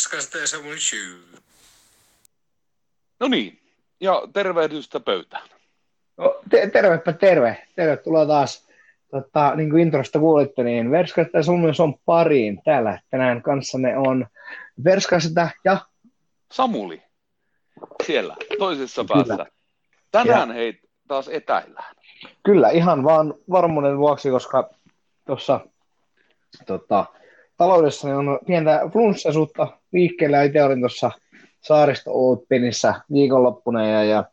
Verskasta ja Samuel Shoe. No niin, ja tervehdystä pöytään. No, te- tervepä terve. Tervetuloa taas. Tota, niin kuin introsta kuulitte, niin Verskasta ja Samuel on pariin. Täällä tänään kanssanne on Verskasta ja Samuli, siellä toisessa Kyllä. päässä. Tänään hei taas etäillään. Kyllä, ihan vaan varmuuden vuoksi, koska tuossa tota, taloudessa on pientä flunssasuutta liikkeellä. Itse olin tuossa saaristo Ootpinissä viikonloppuna ja, ja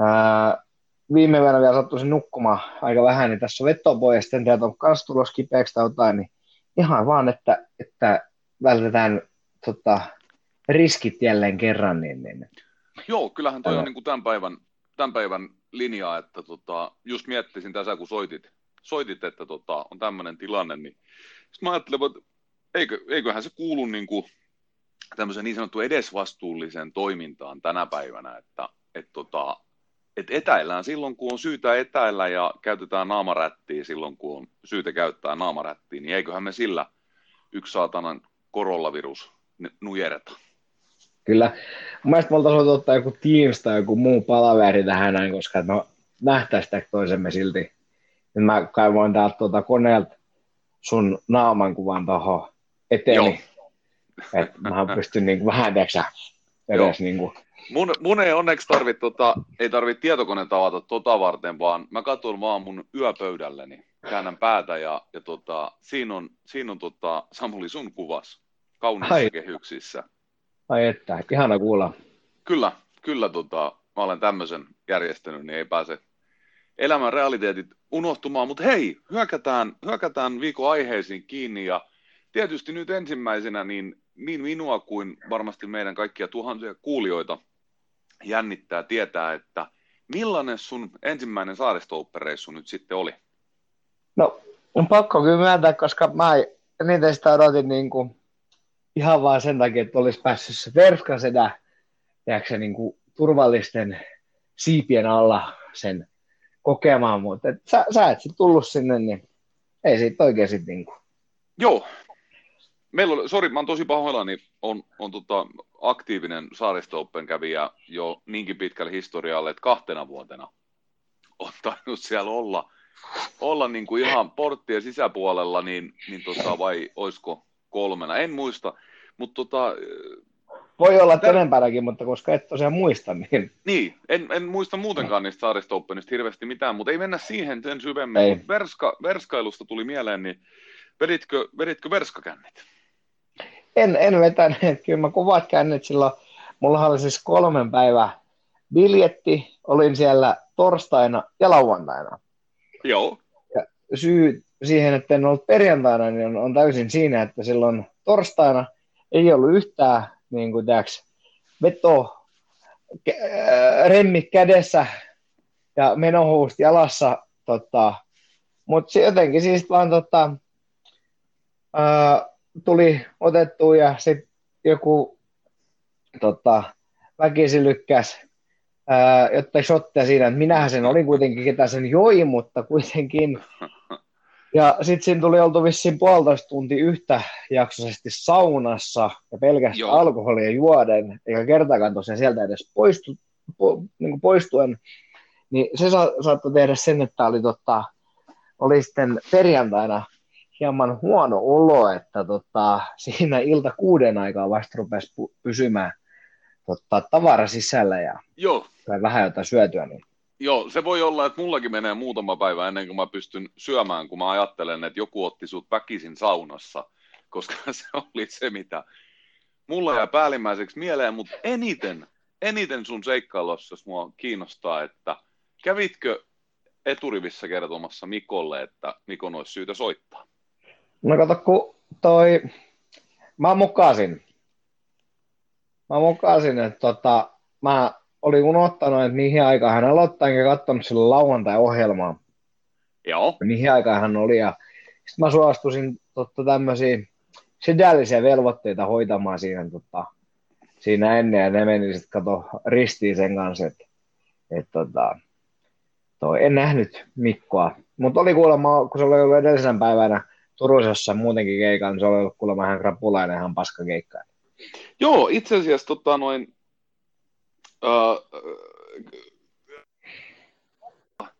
ää, viime yönä vielä sattuisin nukkumaan aika vähän, niin tässä on vetoa pois, sitten tiedä, on kans tulos kipeäksi tai jotain, niin ihan vaan, että, että vältetään tota, riskit jälleen kerran, niin, niin Joo, kyllähän toi Älä. on niin kuin tämän, päivän, tämän päivän linja, että tota, just miettisin tässä, kun soitit, soitit että tota, on tämmöinen tilanne, niin sitten mä ajattelin, että eikö, eiköhän se kuulu niin kuin tämmöisen niin sanottu edesvastuulliseen toimintaan tänä päivänä, että et tota, et etäillään silloin, kun on syytä etäillä ja käytetään naamarättiä silloin, kun on syytä käyttää naamarättiä, niin eiköhän me sillä yksi saatanan korollavirus nujereta. Kyllä. Mun mielestä me oltaisiin ottaa joku Teams tai joku muu palaveri tähän näin, koska me nähtäisiin sitä toisemme silti. Nyt mä kaivoin täältä tuota koneelta sun naaman kuvan tuohon eteeni. Että mä pystyn niinku vähän, tiiäksä, edes niinku, Mun, mun ei onneksi tarvitse tota, ei tarvit tietokonetta avata tota varten, vaan mä katson vaan mun yöpöydälleni, käännän päätä ja, ja tota, siinä on, siinä on tota, Samuli sun kuvas kauniissa Ai. kehyksissä. ai että, ihana kuulla. Kyllä, kyllä tota, mä olen tämmöisen järjestänyt, niin ei pääse elämän realiteetit unohtumaan, mutta hei, hyökätään, hyökätään viikon aiheisiin kiinni ja tietysti nyt ensimmäisenä niin, niin minua kuin varmasti meidän kaikkia tuhansia kuulijoita jännittää tietää, että millainen sun ensimmäinen saaristouppereissu nyt sitten oli? No, on pakko kyllä myöntää, koska mä eniten sitä odotin niinku, ihan vaan sen takia, että olisi päässyt se Verska sedä, tiedätkö, niinku, turvallisten siipien alla sen kokemaan, mutta et sä, sä et sit tullut sinne, niin ei siitä oikein sit niinku. Joo. Meillä oli, sori, mä oon tosi pahoillani, on, on tota, aktiivinen saaristo kävijä jo niinkin pitkälle historialle, että kahtena vuotena on tainnut siellä olla, olla niin kuin ihan porttien sisäpuolella, niin, niin tota, vai olisiko kolmena, en muista, mutta tota, Voi olla enempänäkin, mutta koska et tosiaan muista, niin niin, en, en muista muutenkaan niistä saaristo hirveästi mitään, mutta ei mennä siihen sen syvemmin, verska, verskailusta tuli mieleen, niin veditkö, veditkö verskakännit? En, en vetänyt. Kyllä mä kuvat käännet silloin. Mulla oli siis kolmen päivän biljetti. Olin siellä torstaina ja lauantaina. Joo. Syy siihen, että en ollut perjantaina, niin on, on täysin siinä, että silloin torstaina ei ollut yhtään niin kuin tiiäks, veto ää, remmi kädessä ja menohousut jalassa. Tota, Mutta jotenkin siis vaan tota, ää, tuli otettu ja sitten joku tota, väkisin lykkäs jotta shotteja siinä, että minähän sen olin kuitenkin, ketä sen joi, mutta kuitenkin. Ja sitten siinä tuli oltu vissiin puolitoista tuntia yhtä jaksoisesti saunassa ja pelkästään Joo. alkoholia juoden, eikä kertaakaan tosiaan sieltä edes poistu, po, niin poistuen, niin se sa- saattoi tehdä sen, että oli, tota, oli sitten perjantaina hieman huono olo, että tota, siinä ilta kuuden aikaa vasta rupesi pysymään tota, tavara sisällä ja Joo, sai vähän jotain syötyä. Niin. Joo, se voi olla, että mullakin menee muutama päivä ennen kuin mä pystyn syömään, kun mä ajattelen, että joku otti sut väkisin saunassa, koska se oli se, mitä mulla jää päällimmäiseksi mieleen, mutta eniten, eniten sun seikkailussa mua kiinnostaa, että kävitkö eturivissä kertomassa Mikolle, että Mikon olisi syytä soittaa? No kato, kun toi, mä mukasin. Mä mukasin, että tota, mä olin unohtanut, että mihin aikaan hän aloittaa, enkä katsonut sille lauantai-ohjelmaa, Joo, mihin aikaan hän oli. Ja sitten mä suostuisin totta tämmöisiä sedällisiä velvoitteita hoitamaan siinä, tota, siinä ennen, ja ne meni sitten kato ristiin sen kanssa, että et, tota, toi, en nähnyt Mikkoa. Mutta oli kuulemma, kun se oli ollut edellisenä päivänä Turussa muutenkin keikan, niin se oli ollut kuulemma ihan krapulainen, ihan paskakeikka. Joo, itse asiassa tota, noin, äh,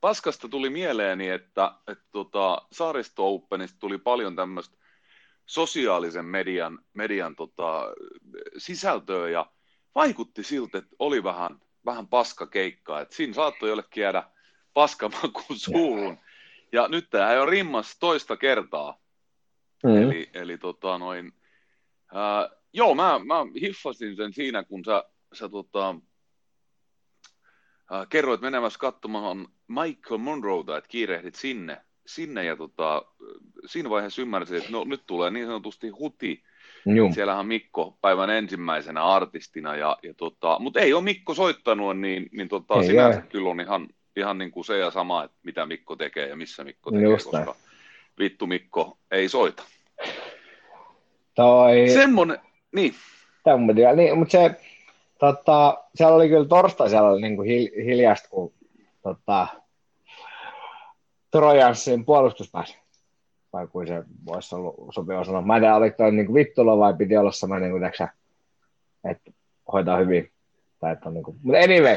Paskasta tuli mieleeni, että, että tota, Saaristo Openista tuli paljon tämmöistä sosiaalisen median, median tota, sisältöä ja vaikutti siltä, että oli vähän, vähän paskakeikkaa. Että siinä saattoi jollekin jäädä paskamakuun suuhun. Ja nyt tämä ole rimmas toista kertaa. Mm. Eli, eli tota noin, ää, joo, mä, mä hiffasin sen siinä, kun sä, sä tota, ää, kerroit menemässä katsomaan Michael Monroeta, että kiirehdit sinne, sinne ja tota, siinä vaiheessa ymmärsin, että no, nyt tulee niin sanotusti huti. Juu. Siellähän on Mikko päivän ensimmäisenä artistina, ja, ja tota, mutta ei ole Mikko soittanut, niin, niin tota, ei sinänsä kyllä on ihan, ihan niin kuin se ja sama, että mitä Mikko tekee ja missä Mikko tekee, Just koska näin. Vittu Mikko ei soita. Toi... Semmoinen, niin. Tämmöinen, niin, mutta se, tota, siellä oli kyllä torstai siellä oli niin kuin hil, hiljasta, kun tota, Trojanssin puolustus pääsi. Vai kuin se voisi olla sopiva sanoa. Mä en tiedä, oliko toi niin vittulo vai piti olla semmoinen, niin kuin, että hoitaa hyvin. Tai että on niin kuin, mutta anyway.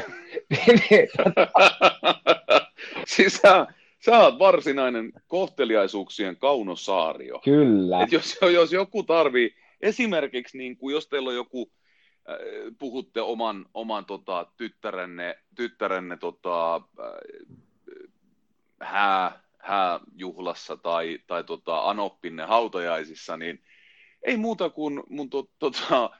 siis sä, oot varsinainen kohteliaisuuksien kaunosaario. Kyllä. Et jos, jos joku tarvii, esimerkiksi niin kuin jos teillä on joku, äh, puhutte oman, oman tota, tyttärenne, tyttärenne tota, äh, hää, hääjuhlassa tai, tai tota, Anoppinne hautajaisissa, niin ei muuta kuin mun to, tota,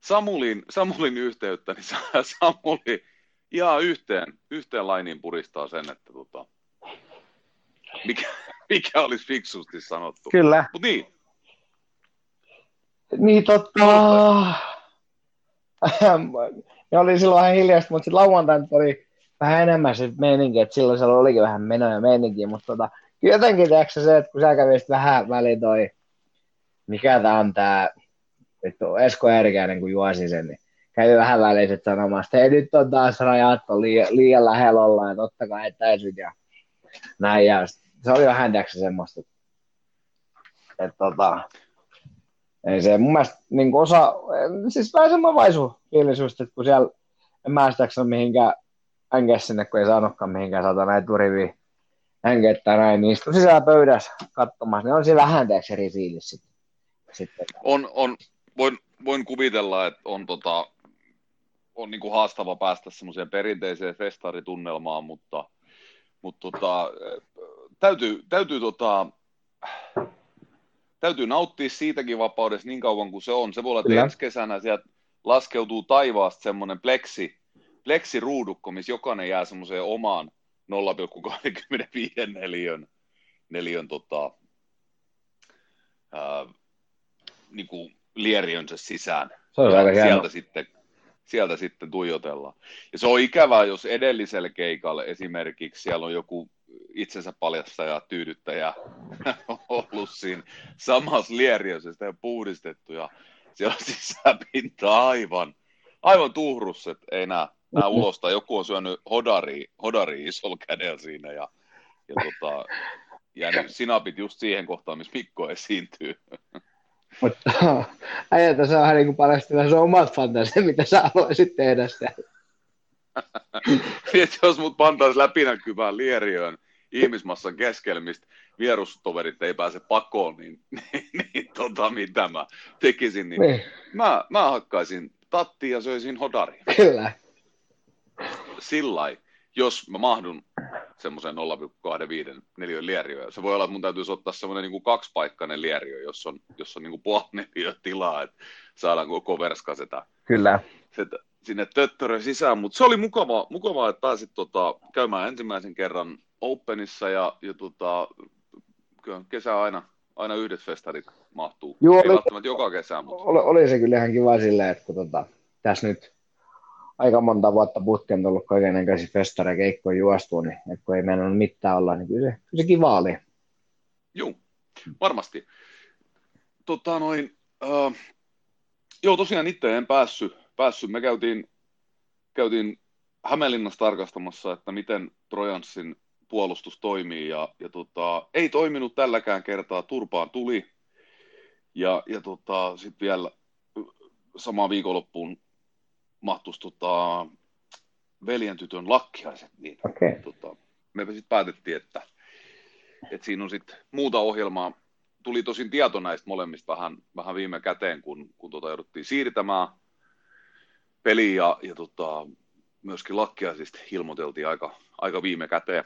Samulin, Samulin yhteyttä, niin Samuli ihan yhteen, yhteen lainiin puristaa sen, että tota, mikä, mikä olisi fiksusti sanottu. Kyllä. Mut niin. Niin totta. ne oli silloin vähän hiljaista, mutta sitten lauantaina oli vähän enemmän se meininki, että silloin siellä olikin vähän menoja meininkiä, mutta tota, jotenkin tiedätkö se, että kun sä kävisit vähän väliin toi, mikä tää on tää, vittu, Esko Erkäinen, kun juosi sen, niin kävi vähän väliin että sanomassa, että nyt on taas rajat, on liian, liian lähellä ollaan, että ottakaa etäisyt ja näin, ja se oli vähän tiedätkö semmoista, että tota, ei se mun mielestä niin osa, siis vähän semmoinen vaisu fiilis että kun siellä en mä sitä mihinkään hänkeä sinne, kun ei saanutkaan mihinkään satana eturiviin hänkettää näin, niin istui sisällä pöydässä katsomassa, niin on se vähän teeksi eri fiilis sitten. On, on, voin, voin kuvitella, että on, tota, on niin kuin haastava päästä semmoiseen perinteiseen festaritunnelmaan, mutta, mutta tota, täytyy, täytyy, tota, täytyy nauttia siitäkin vapaudesta niin kauan kuin se on. Se voi olla, että ensi kesänä sieltä laskeutuu taivaasta semmoinen pleksi, pleksiruudukko, missä jokainen jää semmoiseen omaan 0,25 neliön, neliön tota, ää, niin kuin lieriönsä sisään. Se on aika sieltä sitten, sieltä sitten tuijotellaan. Ja se on ikävää, jos edellisellä keikalla esimerkiksi siellä on joku itsensä paljastaja, tyydyttäjä ollut siinä samassa lieriössä, sitä puhdistettu ja siellä on sisäpinta aivan, aivan tuhrussa, että ei näe nämä ulosta. Joku on syönyt hodari, hodari isolla kädellä siinä ja, ja tota, jäänyt sinapit just siihen kohtaan, missä Mikko esiintyy. Mutta äijältä saa vähän niin paljastella sun omat fantasiat, mitä sä haluaisit tehdä sitä. Mietin, jos mut pantaisi läpinäkyvään lieriöön ihmismassan keskellä, mistä vierustoverit ei pääse pakoon, niin, niin, niin tota, mitä mä tekisin, niin, niin. Mä, mä hakkaisin tattia ja söisin hodari. Kyllä sillä jos mä mahdun semmoisen 0,25 neliön lieriöön. Se voi olla, että mun täytyisi ottaa semmoinen niin kaksipaikkainen lieriö, jos on, jos on niin kuin puoli neliö tilaa, että saadaan koko verska sitä, Kyllä. sitä sinne töttörön sisään. Mutta se oli mukava, mukavaa, että pääsit tota, käymään ensimmäisen kerran Openissa ja, ja tota, kesä aina, aina yhdet festarit mahtuu. Joo, Ei oli, välttämättä joka kesä, mutta... Oli, oli, se kyllä ihan kiva silleen, että kun tota, tässä nyt aika monta vuotta putkeen tullut kaikenlaisia festareja keikkoja juostu, niin että kun ei meidän mitään olla, niin kyllä se, kyllä se kiva oli. Joo, varmasti. Tota noin, uh, joo, tosiaan itse en päässyt. päässyt. Me käytiin, käytiin Hämeenlinnassa tarkastamassa, että miten Trojanssin puolustus toimii, ja, ja tota, ei toiminut tälläkään kertaa, turpaan tuli, ja, ja tota, sitten vielä samaan viikonloppuun mahtuisi tota, veljen tytön lakkiaiset, niin Okei. tota, me sitten päätettiin, että, että siinä on sitten muuta ohjelmaa. Tuli tosin tieto näistä molemmista vähän, vähän viime käteen, kun, kun tota jouduttiin siirtämään peliä ja, ja tota, myöskin lakkiaisista ilmoiteltiin aika, aika viime käteen.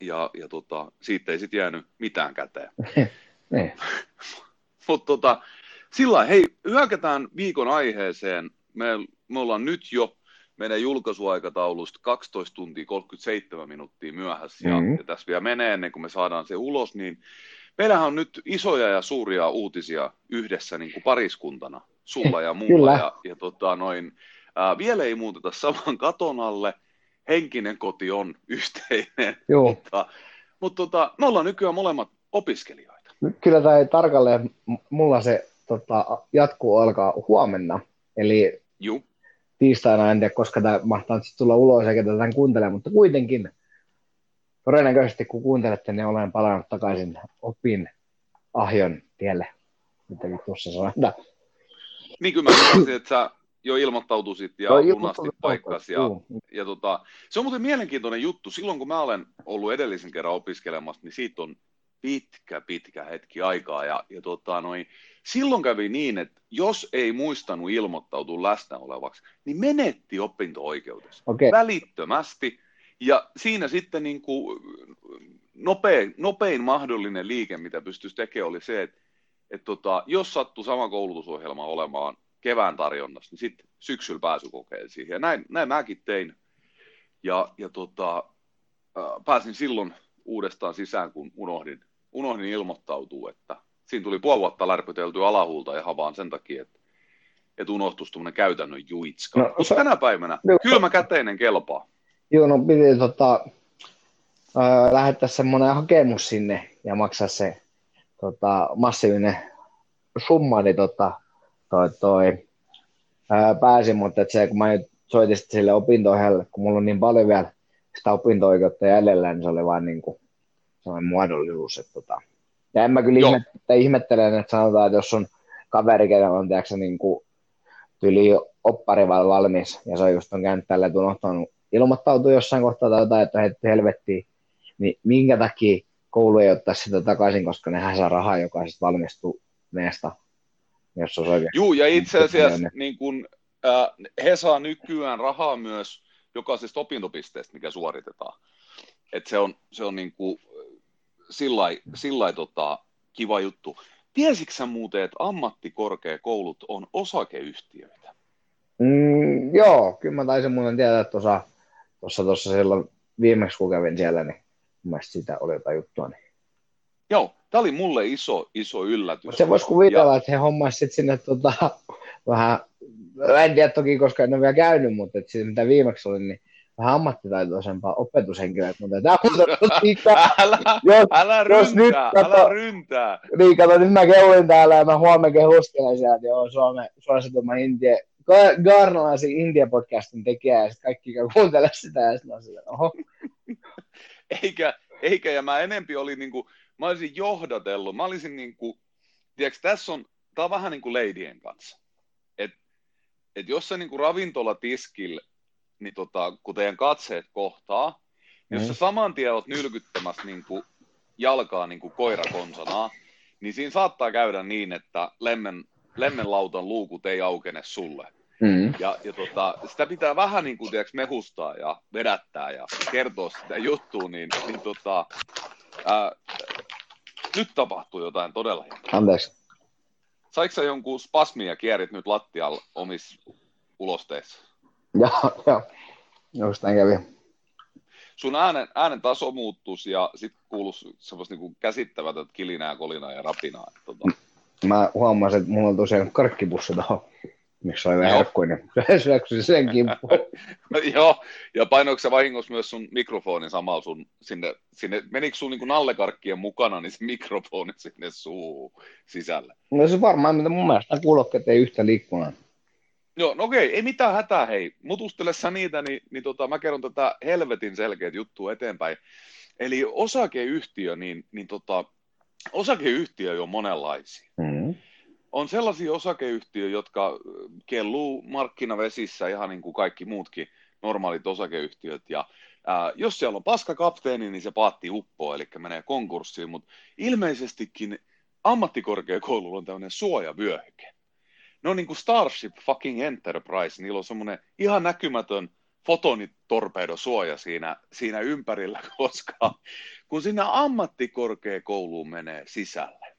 Ja, ja tota, siitä ei sitten jäänyt mitään käteen. Niin. Mutta tota, sillä hei, hyökätään viikon aiheeseen. Me, me ollaan nyt jo meidän julkaisuaikataulusta 12 tuntia 37 minuuttia myöhässä. Ja, Mhm. ja tässä vielä menee ennen kuin me saadaan se ulos, niin meillähän on nyt isoja ja suuria uutisia yhdessä niin kuin pariskuntana, sulla ja mulla. Kyllä. Ja, ja tota, noin, ää, vielä ei muuteta saman katon alle. Henkinen koti on yhteinen, Joo. mutta, mutta tota, me ollaan nykyään molemmat opiskelijoita. Kyllä tai tarkalleen mulla se tota, jatkuu alkaa huomenna. Eli Juu. Tiistaina, en tiedä koska tämä mahtaa sitten tulla ulos eikä tätä kuuntele, mutta kuitenkin todennäköisesti kun kuuntelette, niin olen palannut takaisin opin ahjon tielle. Mitä tuossa sanotaan. Niin kyllä mä ymmärsin, että sä jo ilmoittautuisit ja Joo, lunastit ilmoittautunut paikkas. Ja, Juu. ja tota, se on muuten mielenkiintoinen juttu. Silloin kun mä olen ollut edellisen kerran opiskelemassa, niin siitä on pitkä, pitkä hetki aikaa. Ja, ja tota, noin, silloin kävi niin, että jos ei muistanut ilmoittautua läsnä olevaksi, niin menetti opinto-oikeudessa Okei, välittömästi. Ja siinä sitten niin kuin nopein, nopein mahdollinen liike, mitä pystyisi tekemään, oli se, että, että tota, jos sattui sama koulutusohjelma olemaan kevään tarjonnassa, niin sitten syksyllä pääsykokeisiin. Ja näin, näin mäkin tein. Ja, ja tota, ää, pääsin silloin uudestaan sisään, kun unohdin, unohdin ilmoittautua, että siinä tuli puoli vuotta lärpyteltyä alahuulta ihan vaan sen takia, että, että unohtui tuommoinen käytännön juitska. No, No, Mutta tänä päivänä Joo. kylmä käteinen kelpaa. joo, no piti tota, äh, lähettää semmoinen hakemus sinne ja maksaa se tota, massiivinen summa, niin tota, toi, toi, ää, pääsin, mutta et se, kun mä nyt soitin sille opinto kun mulla on niin paljon vielä sitä opinto-oikeutta jäljellä, niin se oli vaan niin kuin sellainen muodollisuus. Että tota. Ja en mä kyllä Joo. ihme, ihmettelen, että sanotaan, että jos on kaveri, kenellä on tiedätkö, niin kuin tyli oppari val- valmis, ja se on just on käynyt tällä, että unohtanut ilmoittautua jossain kohtaa tai jotain, että heitti helvettiin, niin minkä takia koulu ei ottaa sitä takaisin, koska nehän saa rahaa jokaisesta valmistuneesta, jos olisi oikein. Juu, ja itse asiassa niin kun, äh, he saa nykyään rahaa myös jokaisesta opintopisteestä, mikä suoritetaan. Et se on, se on niin kuin, sillä tota, kiva juttu. Tiesitkö sä muuten, että ammattikorkeakoulut on osakeyhtiöitä? Mm, joo, kyllä mä taisin muuten tietää tuossa, tuossa, tuossa silloin viimeksi kun kävin siellä, niin mun sitä oli jotain juttua. Niin. Joo, tämä oli mulle iso, iso yllätys. Mutta se voisi kuvitella, että he hommaisivat sinne tota, vähän, en tiedä toki, koska en ole vielä käynyt, mutta että siis mitä viimeksi oli, niin vähän ammattitaitoisempaa opetushenkilöä. Mutta tämä on politiikka. älä, Jos, älä jos nyt ryntää, kato- älä ryntää. niin, kato, nyt mä kehuin täällä ja mä huomenna kehustelen sieltä, että joo, Suomen suosituimman India, Ga- Garnalaisen India-podcastin tekijä, ja sitten kaikki käy kuuntele sitä, ja sitten on sillä, oho, eikä, eikä, ja mä enempi oli niinku, mä olisin johdatellut, mä olisin niinku, tiedätkö, tässä on, tää on vähän niin kuin leidien kanssa. Et, et jos sä niinku ravintolatiskillä, niin tota, kun teidän katseet kohtaa, jos Mm. sä saman tien oot nylkyttämässä niinku jalkaa niinku koira konsanaa, niin siinä saattaa käydä niin, että lemmen, lemmenlautan luukut ei aukene sulle. mm. Ja, ja tota, sitä pitää vähän niin kuin, tiedätkö, mehustaa ja vedättää ja kertoa sitä juttua, niin, niin tota, ää, nyt tapahtuu jotain todella anteeksi. Saiko sä jonkun ja kierit nyt lattialla omissa ulosteissa? Joo, joo, just näin kävi. Sun äänen, äänen taso muuttuisi ja sitten kuuluisi semmoista niin käsittämätöntä kilinää, kolinaa ja rapinaa. Tota, Mä huomasin, että mulla on tosiaan karkkipussi tuohon, miksi oli vielä Joo. herkkuinen. Se syöksyi sen kimppuun. Joo, ja painoiko sä vahingossa myös sun mikrofonin samalla sun sinne, sinne menikö sun niin nallekarkkien mukana, niin se mikrofoni sinne suu sisälle? No se varmaan, mitä mun mielestä kuulokkeet ei yhtä liikkunaa. Joo, no okei, ei mitään hätää, hei. Mutustele sä niitä, niin, niin tota, mä kerron tätä helvetin selkeät juttua eteenpäin. Eli osakeyhtiö, niin, niin tota, osakeyhtiö on monenlaisia. Mm. on sellaisia osakeyhtiöitä, jotka kelluu markkinavesissä ihan niin kuin kaikki muutkin normaalit osakeyhtiöt. Ja ää, jos siellä on paska kapteeni, niin se paatti uppoo, eli menee konkurssiin, mutta ilmeisestikin ammattikorkeakoululla on tämmöinen suojavyöhyke. Ne on kuin Starship fucking Enterprise, niillä on semmoinen ihan näkymätön fotonitorpedosuoja siinä, siinä ympärillä, koska kun sinne ammattikorkeakouluun menee sisälle,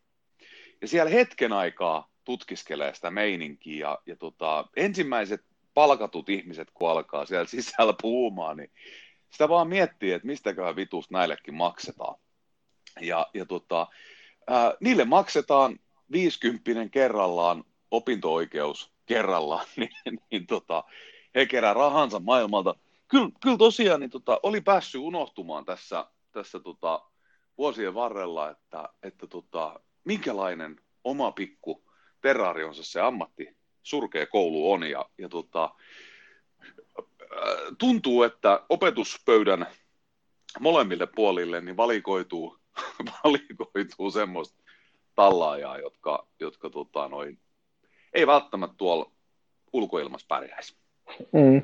ja siellä hetken aikaa tutkiskelee sitä meininkiä, ja, ja tota, ensimmäiset palkatut ihmiset, kun alkaa siellä sisällä puhumaan, niin sitä vaan miettii, että mistäköhän vitus näillekin maksetaan. Ja, ja tota, ää, niille maksetaan 50 kerrallaan opinto-oikeus kerrallaan, niin, niin tota, he kerää rahansa maailmalta. Kyllä, kyllä tosiaan niin tota, oli päässyt unohtumaan tässä, tässä tota, vuosien varrella, että, että tota, minkälainen oma pikku terrarionsa se ammatti surkea koulu on. Ja, ja tota, tuntuu, että opetuspöydän molemmille puolille niin valikoituu, valikoituu semmoista tallaajaa, jotka, jotka tota, noin, ei välttämättä tuolla ulkoilmassa pärjäisi. Mm.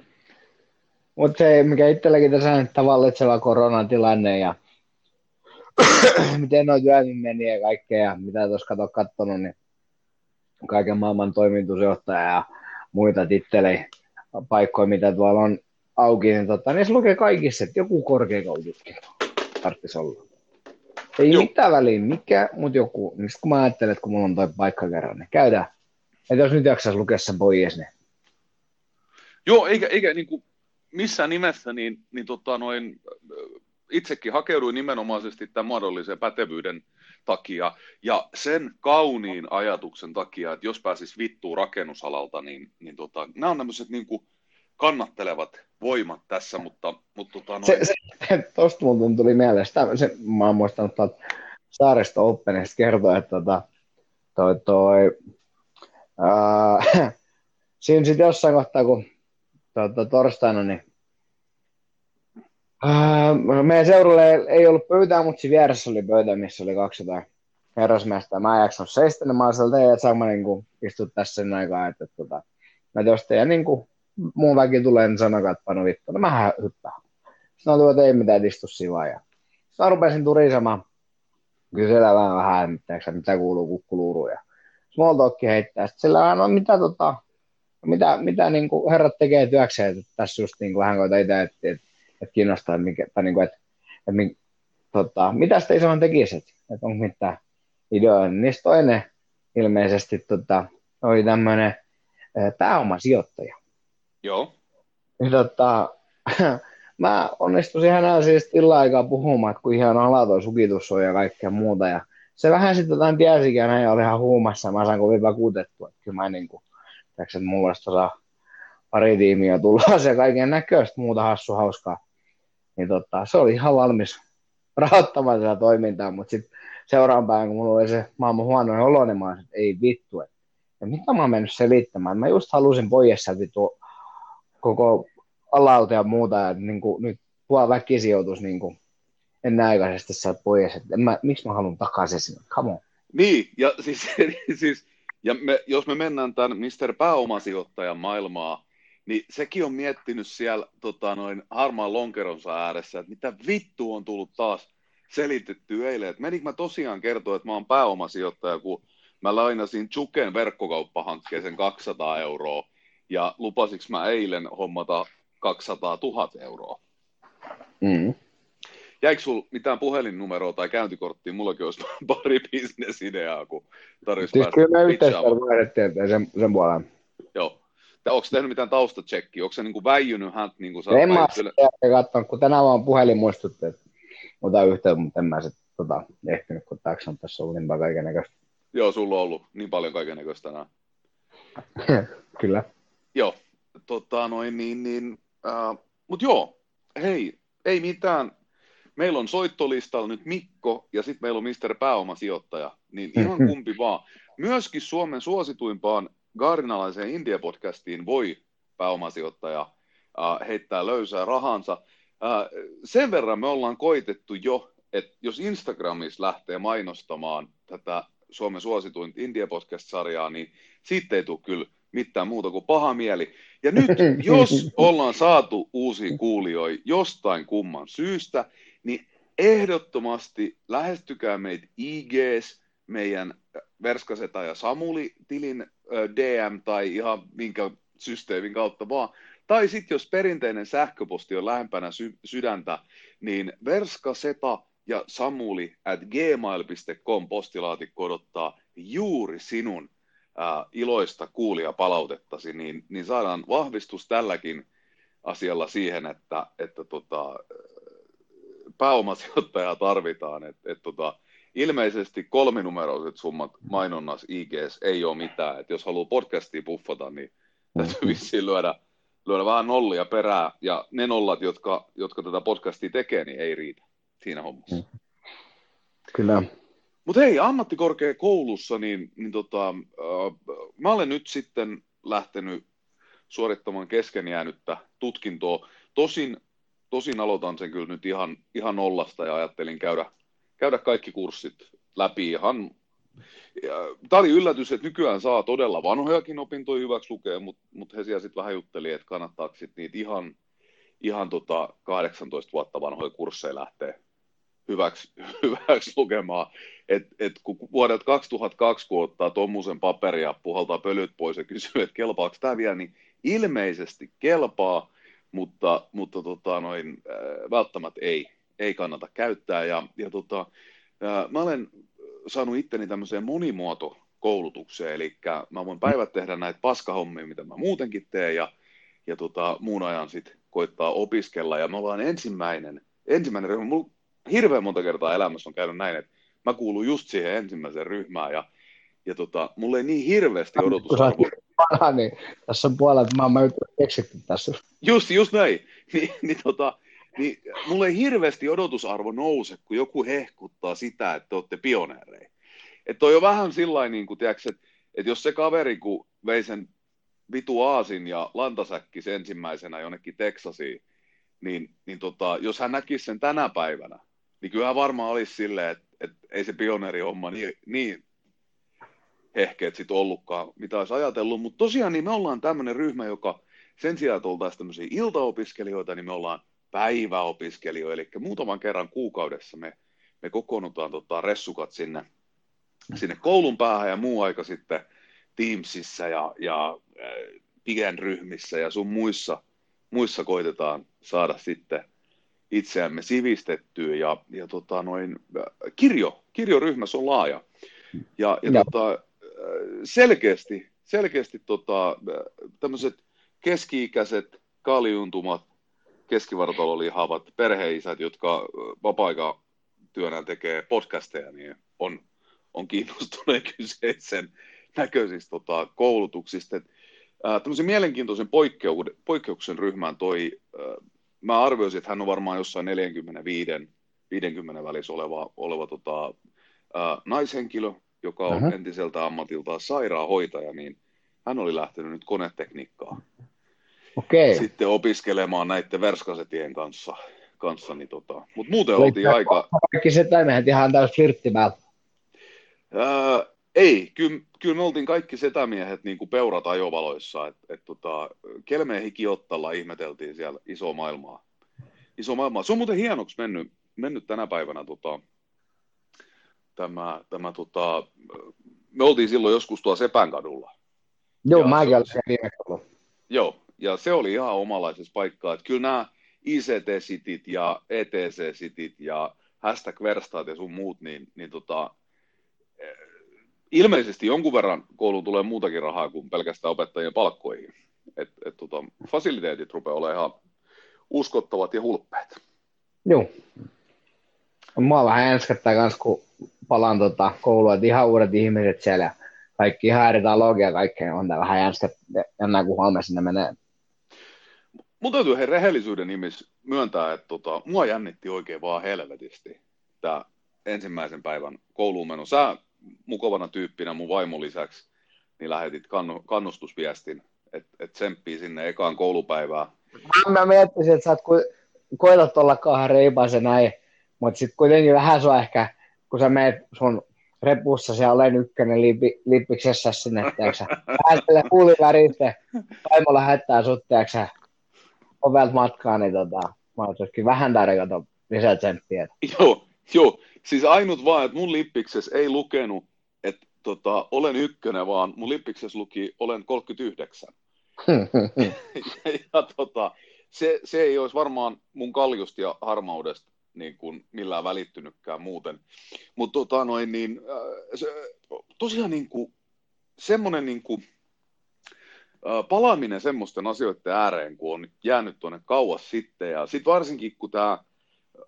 Mutta se, mikä itselläkin tässä on tavallisella koronatilanne ja miten on työt meni ja kaikkea, ja mitä tuossa kato kattonut, niin kaiken maailman toimitusjohtaja ja muita tittelejä, paikkoja, mitä tuolla on auki, niin, tota, niin se lukee kaikissa, että joku korkeakoulututkinto tarvitsisi olla. Ei Joo. mitään väliä mikä, mutta joku. Niin kun mä ajattelen, että kun mulla on toi paikka kerran, niin käydään. Että jos nyt jaksaisi lukea sen pois, niin? Joo, eikä, eikä niin kuin missään nimessä, niin, niin tota noin, itsekin hakeuduin nimenomaisesti tämän muodollisen pätevyyden takia. Ja sen kauniin ajatuksen takia, että jos pääsis vittuun rakennusalalta, niin, niin tota, nämä on tämmöiset niin kuin kannattelevat voimat tässä, mutta, mutta tota noin... se, se, tosta mun tuli mieleen, sitä, se, mä oon muistanut Saaristo Openista kertoa, että tota, toi, toi, siinä sitten jossain kohtaa, kun tuota, torstaina, niin Uh, meidän seuralle ei ollut pöytää, mutta siinä vieressä oli pöytä, missä oli 200 herrasmiestä. Mä en jaksanut seistä, niin mä olin sieltä, että saa niin kuin, istua tässä sen aikaa, että, että, että jos teidän niin kuin, muun väki tulee, niin sanokaa, että pano vittu. No mähän hyppään. Sitten mä että ei mitään istu sivaa. Ja sitten mä rupesin turisemaan, kyselemään vähän, että mitä kuuluu kukkuluuruun. Small talk heittää. Sitten sillä no mitä tota, mitä, mitä niin kuin herrat tekee työkseen, että tässä just niin kuin vähän koita itse, että, että, että kiinnostaa, mikä, tai niin kuin, että, että, että tota, mitä sitä isomman tekisit, että onko mitään ideoita. Niistä toinen ilmeisesti tota, oli tämmöinen pääomasijoittaja. Joo. Ja, tota, mä onnistuin hänen siis tilla aikaa puhumaan, että kun ihan ala toi sukitus on ja kaikkea muuta. Ja se vähän sitten jotain tiesikin ja näin oli ihan huumassa. Mä sain kovin vakuutettua, että kyllä mä niin kuin, että mulle saa pari tiimiä tulla se kaiken näköistä muuta hassu hauskaa. Niin tota, se oli ihan valmis rahoittamaan tätä toimintaa, mutta sitten seuraavan päivän, kun mulla oli se maailman huonoin olo, niin mä olisin, että ei vittu, että ja mitä mä oon mennyt selittämään. Mä just halusin pois sieltä vittu koko alalta ja muuta, ja niin kuin, nyt puolella väkisijoitus niin kuin, ennenaikaisesti sieltä pois, että mä, miksi mä haluan takaisin sinne, come on. Niin, ja siis, siis ja me, jos me mennään tämän Mr. Pääomasijoittajan maailmaa, niin sekin on miettinyt siellä tota, noin harmaan lonkeronsa ääressä, että mitä vittu on tullut taas selitetty eilen. Että menikö mä tosiaan kertoa, että mä oon pääomasijoittaja, kun mä lainasin Chuken verkkokauppahankkeeseen 200 euroa, ja lupasiksi mä eilen hommata 200 000 euroa. Mm jäikö sinulla mitään puhelinnumeroa tai käyntikorttia? Mullakin olisi pari bisnesideaa, kun tarvitsisi siis päästä Kyllä me yhteistyöllä vaihdettiin sen, sen puolen. Joo. Onko tehnyt mitään taustatsekkiä? Onko se niin väijynyt hän? Niin kuin en mä ole katsonut, kun tänään vaan puhelin muistutti, että ota yhteyttä, mutta en mä sitten tota, ehtinyt, kun taakse on tässä ollut niin paljon kaiken näköistä. Joo, sulla on ollut niin paljon kaiken näköistä tänään. Kyllä. Joo, tota, noin, niin, niin, äh, mutta joo, hei, ei mitään, meillä on soittolistalla nyt Mikko ja sitten meillä on Mr. Pääomasijoittaja, niin ihan kumpi vaan. Myöskin Suomen suosituimpaan gaarinalaiseen India-podcastiin voi pääomasijoittaja äh, heittää löysää rahansa. Äh, sen verran me ollaan koitettu jo, että jos Instagramissa lähtee mainostamaan tätä Suomen suosituin India Podcast-sarjaa, niin siitä ei tule kyllä mitään muuta kuin paha mieli. Ja nyt, jos ollaan saatu uusia kuulijoita jostain kumman syystä, niin ehdottomasti lähestykää meitä IGS, meidän Verskaseta ja Samuli-tilin DM tai ihan minkä systeemin kautta vaan. Tai sitten jos perinteinen sähköposti on lähempänä sy- sydäntä, niin verskaseta ja samuli at gmail.com postilaatikko odottaa juuri sinun ää, iloista kuulijapalautettasi, niin, niin saadaan vahvistus tälläkin asialla siihen, että, että tota, pääomasijoittajaa tarvitaan. Et, et tota, ilmeisesti kolminumeroiset summat mainonnassa IGS ei ole mitään. Et jos haluaa podcastia puffata, niin täytyy mm-hmm. vissiin lyödä, lyödä vähän nollia perää. Ja ne nollat, jotka, jotka tätä podcastia tekee, niin ei riitä siinä hommassa. Mm. Kyllä. Mutta hei, ammattikorkeakoulussa, niin, niin tota, äh, mä olen nyt sitten lähtenyt suorittamaan kesken jäänyttä tutkintoa. Tosin, tosin aloitan sen kyllä nyt ihan, ihan nollasta ja ajattelin käydä, käydä kaikki kurssit läpi ihan Tämä oli yllätys, että nykyään saa todella vanhojakin opintoja hyväksi lukea, mutta mut he siellä sitten vähän jutteli, että kannattaako sit niitä ihan, ihan tota 18 vuotta vanhoja kursseja lähteä hyväksi, hyväksi lukemaan. Et, et kun vuodet 2002, kun ottaa tuommoisen paperia, puhaltaa pölyt pois ja kysyy, että kelpaako tämä vielä, niin ilmeisesti kelpaa, mutta, mutta tota, noin, äh, välttämättä ei, ei kannata käyttää. Ja, ja tota, äh, mä olen saanut itteni tämmöiseen monimuotokoulutukseen, eli mä voin päivät tehdä näitä paskahommia, mitä mä muutenkin teen, ja, ja tota, muun ajan sitten koittaa opiskella, ja me ollaan ensimmäinen, ensimmäinen ryhmä, mulla hirveän monta kertaa elämässä on käynyt näin, että mä kuulun just siihen ensimmäiseen ryhmään, ja, ja tota, mulla ei niin hirveästi odotusarvo. Niin tässä on puolet maailman keksitty tässä. Just, just näin. Ni, niin, tota, niin mulle ei hirveästi odotusarvo nouse, kun joku hehkuttaa sitä, että te olette pioneereja. Että on jo vähän sillä niin kuin, että, että jos se kaveri, kun vei sen vitu aasin ja lantasäkkis ensimmäisenä jonnekin Teksasiin, niin, niin tota, jos hän näkisi sen tänä päivänä, niin kyllä varmaan olisi silleen, että, että ei se pioneerihomma niin, niin hehkeet sitten ollutkaan, mitä olisi ajatellut. Mutta tosiaan niin me ollaan tämmöinen ryhmä, joka sen sijaan, että oltaisiin tämmöisiä iltaopiskelijoita, niin me ollaan päiväopiskelijoita, eli muutaman kerran kuukaudessa me, me kokoonnutaan tota, ressukat sinne, sinne koulun päähän ja muu aika sitten Teamsissa ja, ja äh, ryhmissä ja sun muissa, muissa koitetaan saada sitten itseämme sivistettyä ja, ja tota, noin, äh, kirjo, kirjoryhmässä on laaja. Ja, ja no. tota, selkeästi, selkeästi tota, tämmöiset keski-ikäiset kaljuntumat keskivartalolihavat perheisät, jotka vapaa työnä tekee podcasteja, niin on, on kiinnostunut kyseisen näköisistä tota, koulutuksista. Ää, tämmöisen mielenkiintoisen poikkeu- poikkeuksen ryhmään toi, ää, mä arvioisin, että hän on varmaan jossain 45 50 välissä oleva, oleva tota, ää, naishenkilö, joka on uh-huh. entiseltä ammatiltaan sairaanhoitaja, niin hän oli lähtenyt nyt konetekniikkaa Okei. sitten opiskelemaan näiden verskasetien kanssa. kanssa niin tota. Mutta muuten Olit oltiin aika... Kaikki se mehän ihan täys flirttimältä. Öö, ei, kyllä, kyllä me oltiin kaikki setämiehet niin kuin peurat ajovaloissa, että et, tota, kelmeen hikiottalla ihmeteltiin siellä iso maailmaa. Iso maailmaa. Se on muuten hienoksi mennyt, mennyt tänä päivänä tota, tämä, tämä tota, me oltiin silloin joskus tuolla Sepänkadulla. Joo, mäkin olin viime Joo, ja se oli ihan omalaisessa paikkaa. Että kyllä nämä ICT-sitit ja ETC-sitit ja hashtag verstaat ja sun muut, niin, niin tota, eh, ilmeisesti jonkun verran kouluun tulee muutakin rahaa kuin pelkästään opettajien palkkoihin. Et, et, tota, fasiliteetit rupeaa olemaan ihan uskottavat ja hulppeet. Joo. Mua vähän enskättää myös, kun palaan tota koulua, että ihan uudet ihmiset siellä, kaikki ihan eri talogia kaikkea, on tää vähän jänskättää, jännää kun huomenna sinne menee Mun täytyy he rehellisyyden nimissä myöntää, että tota, mua jännitti oikein vaan helvetisti tämä ensimmäisen päivän kouluun meno. Sä mukavana tyyppinä mun vaimon lisäksi niin lähetit kannu, kannustusviestin, että et tsemppii sinne ekaan koulupäivään. Mä miettisin, että sä ko- koetat olla kauhean reipaisen näin, mutta sitten kuitenkin vähän sua ehkä, kun sä meet sun repussa siellä olen ykkönen lipi, lippiksessä sinne, tiiäksä. Pääselle huuliväriste, Taimo lähettää sut, tiiäksä, ovelta matkaa, niin tota, mä oon vähän tarjota lisää tsemppiä. Joo, joo. Siis ainut vaan, että mun lippiksessä ei lukenut, että tota, olen ykkönen, vaan mun lippiksessä luki olen 39. ja, ja tota, se, se ei olisi varmaan mun kaljusta ja harmaudesta niin kuin millään välittynytkään muuten. Mutta tota noin, niin, äh, se, tosiaan niin kuin, semmoinen niin kuin, äh, palaaminen semmoisten asioiden ääreen, kun on jäänyt tuonne kauas sitten, ja sitten varsinkin kun tämä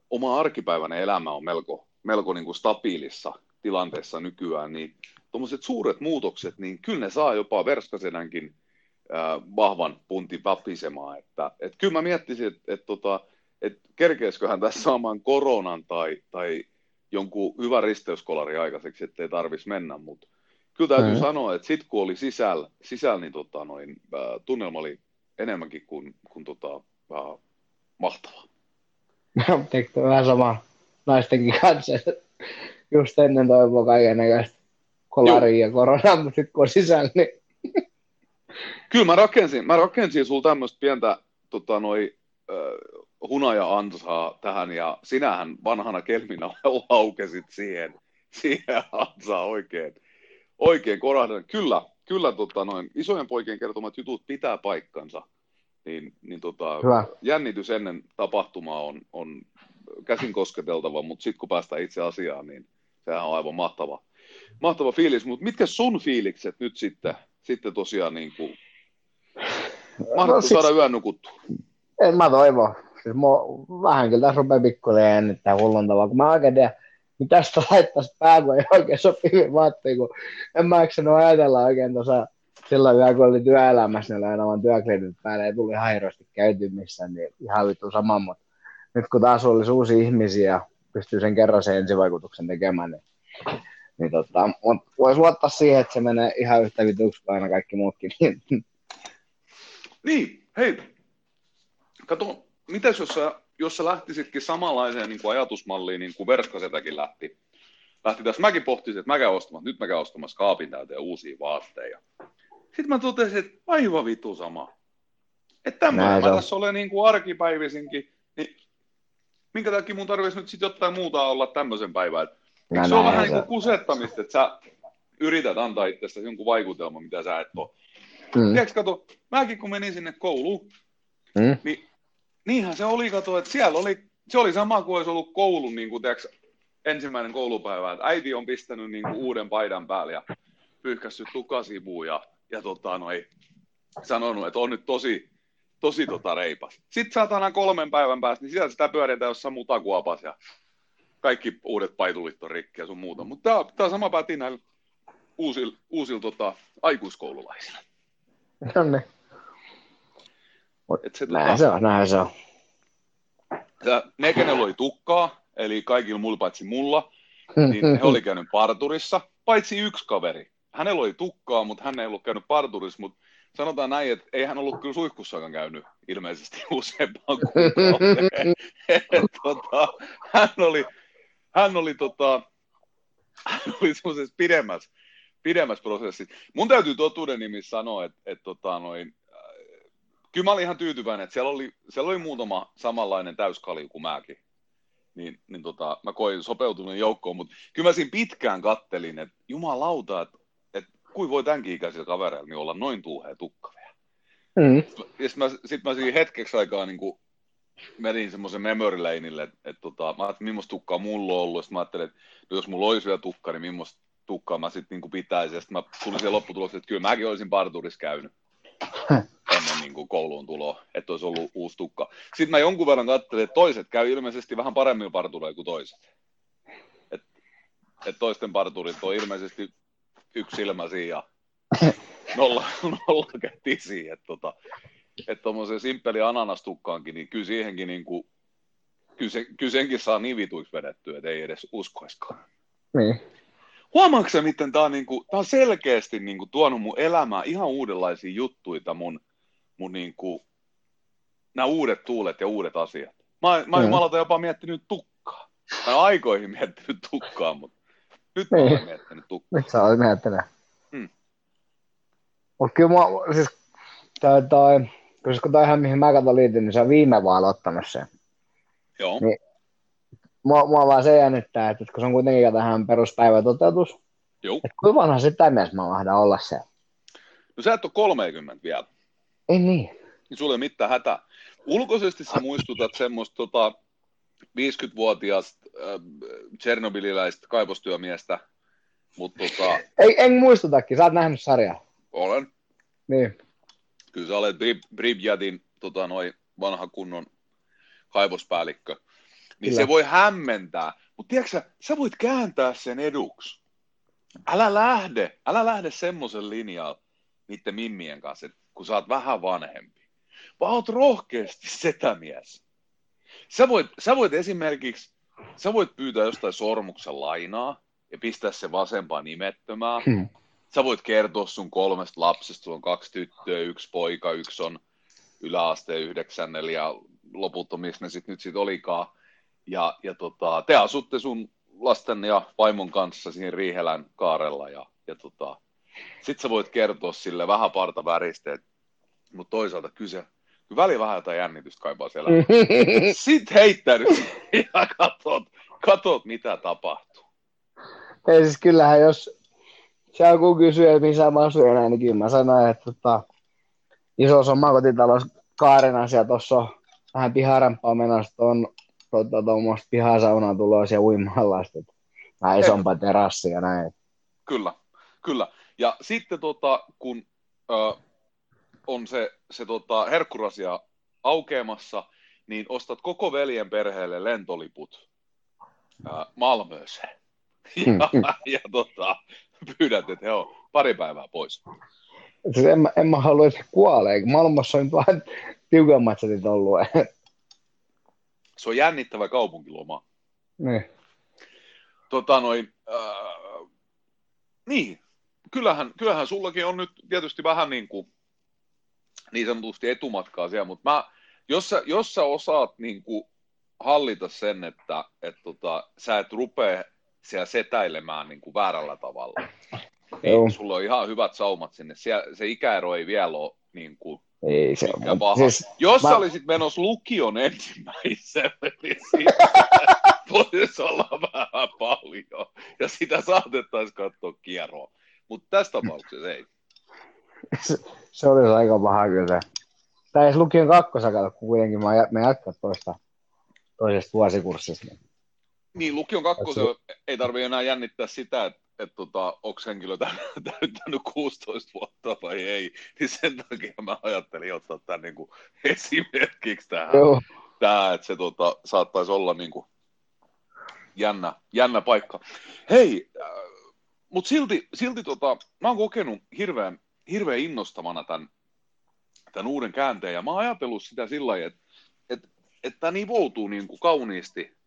oma arkipäiväinen elämä on melko, melko niin kuin stabiilissa tilanteessa nykyään, niin tuommoiset suuret muutokset, niin kyllä ne saa jopa verskasenänkin äh, vahvan puntin vapisemaan. Että, et kyllä mä miettisin, että et, tota, et kerkeisiköhän tässä saamaan koronan tai, tai jonkun hyvän risteyskolari aikaiseksi, ettei tarvitsisi mennä, mutta kyllä täytyy mm. sanoa, että sitten kun oli sisällä, sisällä niin tota, noin, äh, tunnelma oli enemmänkin kuin, kuin tota, äh, mahtava. Teekö vähän sama naistenkin kanssa, just ennen toivoa kaiken näköistä kolaria ja koronaa, mutta sitten kun on sisällä, niin... Kyllä mä rakensin, mä rakensin sulla tämmöistä pientä tota, noi, äh, hunaja-ansaa tähän, ja sinähän vanhana kelminä laukesit siihen, siihen ansaan oikein, oikein korahdan. Kyllä, kyllä tota, noin, isojen poikien kertomat jutut pitää paikkansa. Niin, niin tota, jännitys ennen tapahtumaa on, on käsin kosketeltava, mutta sitten kun päästään itse asiaan, niin sehän on aivan mahtava, mahtava fiilis. Mutta mitkä sun fiilikset nyt sitten, sitten tosiaan niin kuin, no, siis, saada yön nukuttua? En mä toivo siis mua vähän kyllä tässä rupeaa pikkuhiljaa jännittää hulluntavaa, kun mä oikein tiedä, niin tästä laittaisi pää, kun ei oikein sopivia vaatteita, kun en mä eksynyt ajatella oikein tuossa silloin vielä, kun oli työelämässä, niin oli aina vaan työkliinit päälle, ei tuli ihan hirveästi käyty missään, niin ihan vittu sama, mutta nyt kun taas olisi uusia ihmisiä ja pystyy sen kerran sen ensivaikutuksen tekemään, niin, niin tota, voisi luottaa siihen, että se menee ihan yhtä vituksi kuin aina kaikki muutkin. Niin, hei, kato, mitäs jos sä, jos sä lähtisitkin samanlaiseen niin kuin ajatusmalliin, niin kuin Verskasetäkin lähti, lähti tässä. Mäkin pohtisin, että mä käyn ostamassa, nyt mä käyn ostamassa kaapin täyteen uusia vaatteita. Sitten mä totesin, että aivan vitu sama. Että tämmöinen mä tässä olen niin kuin arkipäivisinkin, niin minkä takia mun tarvitsisi nyt sitten jotain muuta olla tämmöisen päivän. Eikö se on vähän niin kuin kusettamista, että sä yrität antaa itsestäsi jonkun vaikutelman, mitä sä et ole. Mm. Tiedätkö, kato, mäkin kun menin sinne kouluun, mm. niin niinhän se oli, kato, että siellä oli, se oli sama kuin olisi ollut koulun niin kuin, tiiäks, ensimmäinen koulupäivä, että äiti on pistänyt niin kuin, uuden paidan päälle ja pyyhkässyt tukasivuun ja, ja tota, noi, sanonut, että on nyt tosi, tosi tota, reipas. Sitten saatana kolmen päivän päästä, niin sieltä sitä pyöritään jossain mutakuopas ja kaikki uudet paitulit on rikki ja sun muuta. Mutta tämä sama päti näillä uusilla, uusil, tota, aikuiskoululaisilla. No niin. Et se, näin tota, se on, näin se on. Ne, kenellä oli tukkaa, eli kaikilla mulla paitsi mulla, niin he oli käynyt parturissa, paitsi yksi kaveri. Hänellä oli tukkaa, mutta hän ei ollut käynyt parturissa, mutta sanotaan näin, että ei hän ollut kyllä suihkussakaan käynyt ilmeisesti useampaan kuukauteen. tota, hän oli, hän oli, tota, hän oli semmoisessa pidemmässä, pidemmässä prosessissa. Mun täytyy totuuden nimissä sanoa, että, että tota, noin, kyllä mä olin ihan tyytyväinen, että siellä oli, siellä oli muutama samanlainen täyskalju kuin mäkin. Niin, niin tota, mä koin sopeutuneen joukkoon, mutta kyllä mä siinä pitkään kattelin, että jumalauta, että, että kuin voi tämänkin ikäisillä kavereilla niin olla noin tuuhea tukka vielä. Mm. Ja sitten mä, sit mä siinä hetkeksi aikaa niin kuin menin semmoisen memory laneille, että, että tota, mä ajattelin, millaista tukkaa mulla on ollut, ja mä ajattelin, että jos mulla olisi vielä tukka, niin millaista tukkaa mä sitten niin pitäisin, ja sitten mä tulin siihen lopputulokseen, että kyllä mäkin olisin parturissa käynyt. ennen niin kuin kouluun tuloa, että olisi ollut uusi tukka. Sitten mä jonkun verran katselin, että toiset käy ilmeisesti vähän paremmin partureilla kuin toiset. Että et toisten parturit on ilmeisesti yksi silmäsi ja nolla, nolla kätisiä. Että tota, et tuommoisen simppeli ananastukkaankin, niin kyllä siihenkin niin kuin, kyllä, se, kyllä senkin saa niin vituiksi vedettyä, että ei edes uskoiskaan. Niin. Huomaatko miten tämä on, niinku, tää on selkeästi niinku, tuonut mun elämään ihan uudenlaisia juttuja mun, mun niinku, nämä uudet tuulet ja uudet asiat. Mä, mä mm. jopa miettinyt tukkaa. Mä oon aikoihin miettinyt tukkaa, mutta nyt mä olen niin. miettinyt Nyt sä olet miettinyt. Hmm. Mutta kyllä mä, siis toi, toi, koska kun toihan mihin mä katson liityn, niin se on viime vuonna ottanut sen. Joo. Niin. Mua, mua vaan se jännittää, että kun se on kuitenkin tähän peruspäivätoteutus, Joo. että kuinka vanha sitä mies mä mahdan olla se. No sä et ole 30 vielä. Ei niin. niin sulla ei ole mitään hätää. Ulkoisesti sä muistutat semmoista tota, 50-vuotiaasta äh, tsernobyliläistä kaivostyömiestä, mutta tota, Ei, en muistutakin, sä oot nähnyt sarjaa. olen, Niin. kyllä sä olet Brib- Bribjadin tota, noi vanha kunnon kaivospäällikkö, niin Kyllä. se voi hämmentää, mutta tiedätkö sä, sä voit kääntää sen eduksi. Älä lähde, älä lähde semmoisen linjalla niiden mimmien kanssa, että kun sä oot vähän vanhempi, vaan oot rohkeasti setämies. Sä voit, sä voit esimerkiksi, sä voit pyytää jostain sormuksen lainaa ja pistää se vasempaan nimettömään. Hmm. Sä voit kertoa sun kolmesta lapsesta, sulla on kaksi tyttöä, yksi poika, yksi on yläasteen yhdeksännellä ja loputtomissa ne sit nyt sit olikaan. Ja, ja tota, te asutte sun lasten ja vaimon kanssa siinä Riihelän kaarella ja, ja tota, sit sä voit kertoa sille vähän parta väristeet, mutta toisaalta kyse, kyllä väliin vähän jotain jännitystä kaipaa siellä. Sitten heittäydy ja katot, katot, mitä tapahtuu. Ei siis kyllähän, jos se joku kysyy, että missä mä asun enää, niin kyllä mä sanoin, että tota, isossa omakotitalous Kaarina siellä tuossa on vähän piharempaa menossa, on tota, tuommoista pihasaunaa tulossa ja uimallasta, että vähän isompaa terassia ja näin. Kyllä, kyllä. Ja sitten tota, kun ö, on se, se tota, herkkurasia aukeamassa, niin ostat koko veljen perheelle lentoliput ö, Malmööseen. Ja, ja tota, pyydät, että he on pari päivää pois. Siis en, mä, en mä halua, että se kuolee, kun Malmossa on vähän tiukemmat setit ollut. Se on jännittävä kaupunkiloma. niin. Tota noin, äh, niin, kyllähän, kyllähän sullakin on nyt tietysti vähän niin kuin niin sanotusti etumatkaa siellä, mutta mä, jos, sä, jos sä osaat niin kuin hallita sen, että et tota, sä et rupea siellä setäilemään niin kuin väärällä tavalla, niin Joo. sulla on ihan hyvät saumat sinne. Siellä, se ikäero ei vielä ole niin kuin Ei se on. paha. Siis, Jos mä- olisit menossa lukion ensimmäiselle, niin siitä voisi olla vähän paljon. Ja sitä saatettaisiin katsoa kierroa. Mutta tässä tapauksessa ei. se, se olisi aika paha kyllä. Tai edes lukion kakkosa kun kuitenkin mä, mä jatkan toista, toisesta vuosikurssista. Niin. Lukion kakkosen ei tarvitse enää jännittää sitä, että et tota, onko henkilö tä- täyttänyt 16 vuotta vai ei. Niin sen takia mä ajattelin ottaa tämän niin esimerkiksi tähän. Joo. tämä, että se tota, saattaisi olla niin kuin jännä, jännä paikka. Hei, äh, mutta silti, silti tota, mä oon kokenut hirveän, hirveän innostavana tämän, tämän uuden käänteen, ja mä oon ajatellut sitä sillä lailla, että että että tämä nivoutuu niin kuin kauniisti,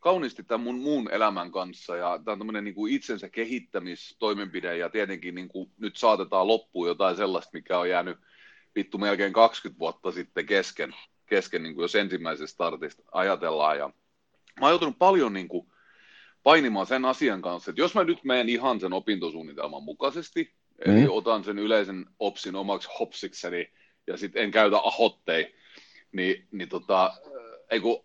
kauniisti tämän mun muun elämän kanssa, ja tämä on tämmöinen niin kuin itsensä kehittämistoimenpide, ja tietenkin niin kuin nyt saatetaan loppuun jotain sellaista, mikä on jäänyt vittu melkein 20 vuotta sitten kesken, kesken niin kuin jos ensimmäisestä startista ajatellaan. Ja mä oon joutunut paljon niin kuin painimaan sen asian kanssa, että jos mä nyt menen ihan sen opintosuunnitelman mukaisesti, mm. eli otan sen yleisen opsin omaksi hopsikseni ja sitten en käytä ahottei, niin, niin tota, ei kun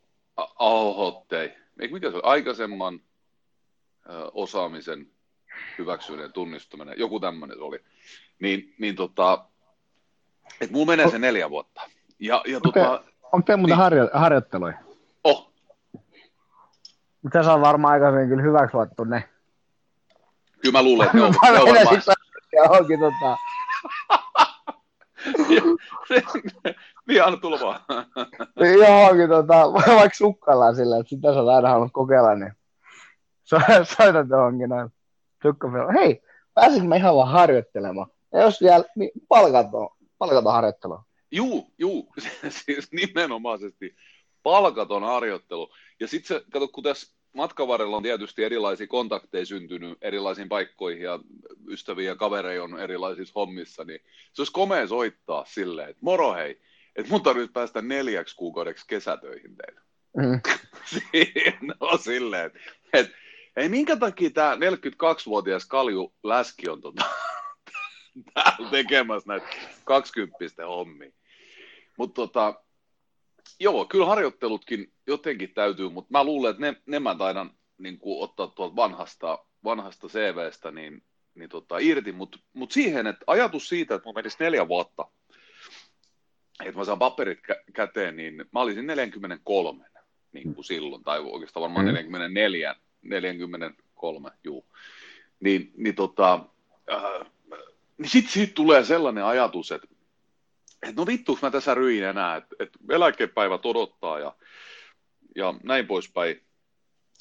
ahottei, ei mikä se oli, aikaisemman ö, osaamisen hyväksyminen, tunnistaminen, joku tämmöinen se oli, niin, niin tota, että mulla menee se neljä vuotta. Ja, ja Okei. tota, Onko teillä muuten Niin. harjo- harjoitteluja? Mutta se on varmaan aikaisemmin kyllä hyväksi luettu ne. kyllä mä luulen, että ne on, ne on varmaan, Johonkin tota, niin anna tulla vaan. johonkin tota, vaikka sukkallaan sillä, että sitä sä oot aina halunnut kokeilla, niin so, soitat johonkin noin sukkafilla. Hei, pääsinkö mä ihan vaan harjoittelemaan? Ja jos vielä, niin palkaton, palkaton harjoittelu. Juu, juu, siis nimenomaisesti palkaton harjoittelu. Ja sitten se, kato, kun tässä matkan varrella on tietysti erilaisia kontakteja syntynyt erilaisiin paikkoihin ja ystäviä ja kavereja on erilaisissa hommissa, niin se olisi komea soittaa silleen, että moro hei, että mun tarvitsisi päästä neljäksi kuukaudeksi kesätöihin teille. Mm. Siinä on silleen, että, että Ei minkä takia tämä 42-vuotias Kalju Läski on tota, täällä tekemässä näitä 20 hommia. Mutta tota, joo, kyllä harjoittelutkin jotenkin täytyy, mutta mä luulen, että ne, ne mä taidan niin kuin, ottaa tuolta vanhasta, vanhasta CVstä niin, niin tota, irti, mutta mut siihen, että ajatus siitä, että mun menisi neljä vuotta, että mä saan paperit kä- käteen, niin mä olisin 43 niin kuin silloin, tai oikeastaan varmaan mm. 44, 43, juu. Niin, niin tota, äh, niin sitten siitä tulee sellainen ajatus, että, että no vittu, mä tässä ryin enää, että, että eläkepäivät odottaa ja, ja näin poispäin.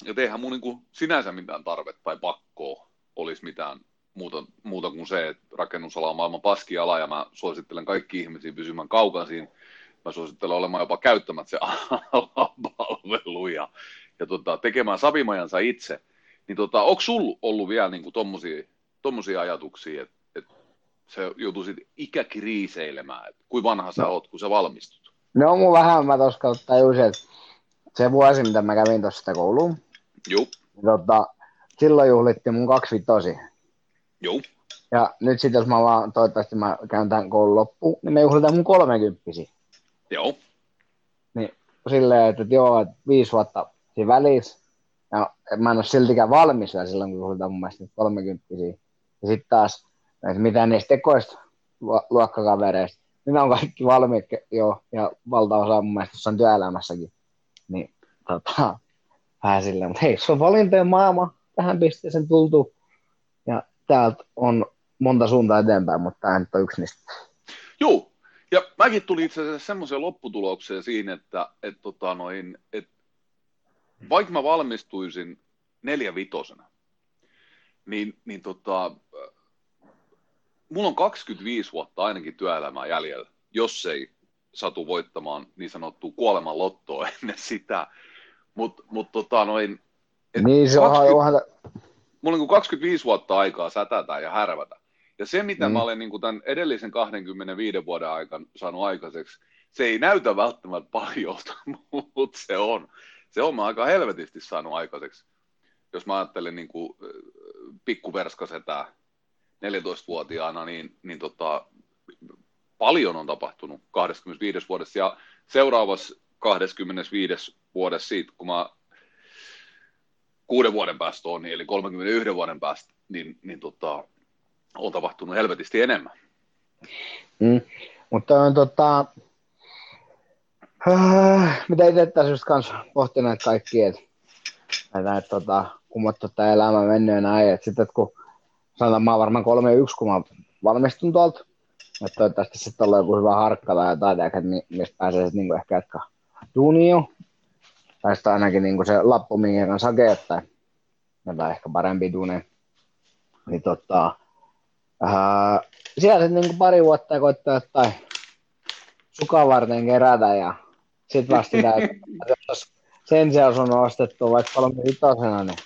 Ja eihän mun niin sinänsä mitään tarvetta tai pakkoa olisi mitään muuta, muuta kuin se, että rakennusala on maailman paskiala ja mä suosittelen kaikki ihmisiä pysymään kaukaisin. Mä suosittelen olemaan jopa käyttämättä se palvelu ja, tota, tekemään savimajansa itse. Niin tota, onko sulla ollut vielä niin tommosia ajatuksia, että se joutuisit ikäkriiseilemään, että kuin vanha sä no. oot, kun sä valmistut? No mun vähän mä tuossa tajusin, että se vuosi, mitä mä kävin tuossa sitä kouluun, Joo. Tota, silloin juhlittiin mun kaksi vitosi. Joo. Ja nyt sitten jos mä vaan, toivottavasti mä käyn tämän koulun loppuun, niin me juhlitaan mun kolmekymppisi. Joo. Niin silleen, että, että joo, että viisi vuotta siinä välissä. Ja mä en ole siltikään valmis vielä silloin, kun juhlitaan mun mielestä kolmekymppisiä. Ja sitten taas että mitä niistä tekoista luokkakavereista, niin ne on kaikki valmiit jo, ja valtaosa mun mielestä on työelämässäkin. Niin tota, vähän silleen, mutta hei, se on valintojen maailma, tähän pisteeseen tultu, ja täältä on monta suuntaa eteenpäin, mutta tämä nyt on yksi niistä. Joo, ja mäkin tulin itse asiassa semmoiseen lopputulokseen siinä, että, että, tota noin, että vaikka mä valmistuisin neljä vitosena, niin, niin tota, mulla on 25 vuotta ainakin työelämää jäljellä, jos ei satu voittamaan niin sanottua kuoleman lottoa ennen sitä. Mutta mut, tota noin... Niin se 20, onhan... Mulla on niin 25 vuotta aikaa sätätä ja härvätä. Ja se, mitä mm. mä olen niin kuin tämän edellisen 25 vuoden aikana saanut aikaiseksi, se ei näytä välttämättä paljolta, mutta se on. Se on mä aika helvetisti saanut aikaiseksi. Jos mä ajattelen niin kuin pikkuverskasetää, 14-vuotiaana, niin, niin tota, paljon on tapahtunut 25 vuodessa ja seuraavassa 25 vuodessa siitä, kun mä kuuden vuoden päästä on, niin eli 31 vuoden päästä, niin, niin tota, on tapahtunut helvetisti enemmän. Mm. Mutta on tota, äh, mitä itse tässä just kanssa pohtineet kaikki, että että tota, kumottu tämä elämä mennyt näin, että sitten kun sanotaan, mä oon varmaan 3-1, kun mä valmistun tuolta. Että toivottavasti sitten on joku hyvä harkka tai jotain, mistä pääsee sitten niinku ehkä jatkaa duunio. Tai sitten ainakin niinku se lappu, minkä kanssa hakee, tai jotain ehkä parempi duuneja. Niin tota, ää, siellä sitten niinku pari vuotta koittaa jotain sukan varten kerätä ja sitten vasta jos sen sijaan on ostettu vaikka kolme vitosena, niin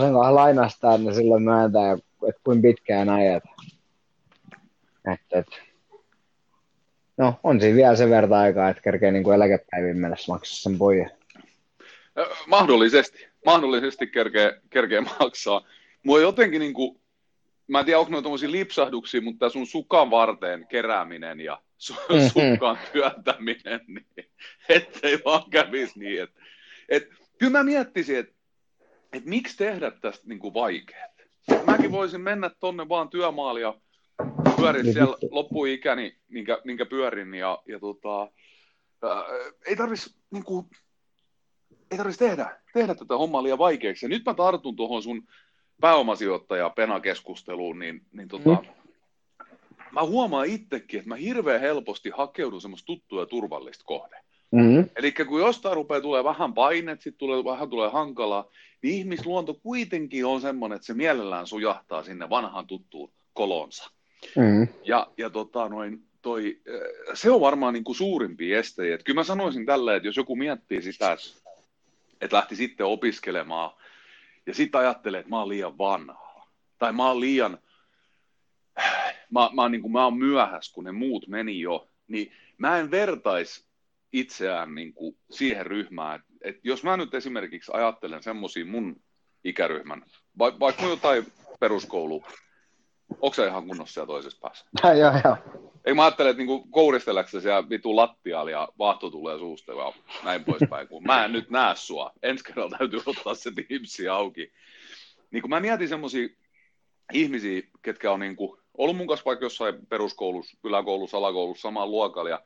sen kanssa lainastaa, niin silloin myöntää, että kuinka pitkään ajat. Että, et. No, on siinä vielä sen verran aikaa, että kerkee niin kuin eläkepäivin mennessä maksaa sen pojan. Mahdollisesti. Mahdollisesti kerkee, kerkee maksaa. Mua jotenkin niin kuin, mä en tiedä, onko noita lipsahduksia, mutta sun sukan varteen kerääminen ja su- mm-hmm. sukan työntäminen, niin ettei vaan kävisi niin. Että, et, kyllä mä miettisin, että että miksi tehdä tästä niin kuin vaikeat. Mäkin voisin mennä tonne vaan työmaalle ja pyörin niin siellä loppuikäni, minkä, minkä pyörin, ja, ja tota, ää, ei tarvitsisi niin kuin, ei tehdä, tehdä tätä hommaa liian vaikeaksi. Ja nyt mä tartun tuohon sun pääomasijoittaja penakeskusteluun, niin, niin tota, mm. mä huomaan itsekin, että mä hirveän helposti hakeudun semmoista tuttua ja turvallista kohde. Mm-hmm. Eli kun jostain rupeaa tulee vähän painet, sitten tulee, vähän tulee hankalaa, niin ihmisluonto kuitenkin on semmoinen, että se mielellään sujahtaa sinne vanhaan tuttuun kolonsa. Mm-hmm. Ja, ja tota, noin, toi, äh, se on varmaan niin kuin suurimpia estejä. Kyllä mä sanoisin tällä, että jos joku miettii sitä, että, että lähti sitten opiskelemaan ja sitten ajattelee, että mä oon liian vanha tai mä oon liian, mä, mä, niin kuin, mä oon myöhässä, kun ne muut meni jo, niin mä en vertais itseään niin kuin siihen ryhmään, että, että jos mä nyt esimerkiksi ajattelen semmoisia mun ikäryhmän, Va, vaikka jotain peruskoulu, onko se ihan kunnossa siellä toisessa päässä? joo, joo. Ei mä ajattele, että niinku kouristeleksä siellä vitu lattialla ja vahto tulee suusta ja näin poispäin, kun mä en nyt näe sua. Ensi kerralla täytyy ottaa se tipsi auki. Niin kun mä mietin semmoisia ihmisiä, ketkä on niinku ollut mun kanssa vaikka jossain peruskoulussa, yläkoulussa, alakoulussa samaan luokalla ja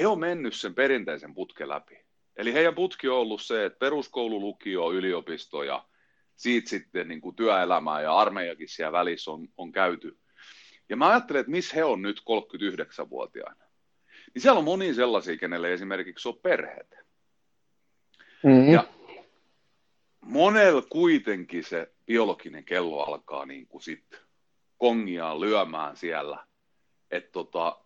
he on mennyt sen perinteisen putken läpi. Eli heidän putki on ollut se, että peruskoulu, lukio, yliopisto ja siitä sitten niin kuin työelämää ja armeijakin siellä välissä on, on käyty. Ja mä ajattelen, että missä he on nyt 39-vuotiaana. Niin siellä on moni sellaisia, kenelle esimerkiksi on perheet. Mm-hmm. Ja monella kuitenkin se biologinen kello alkaa niin kuin sit kongiaan lyömään siellä, että tota,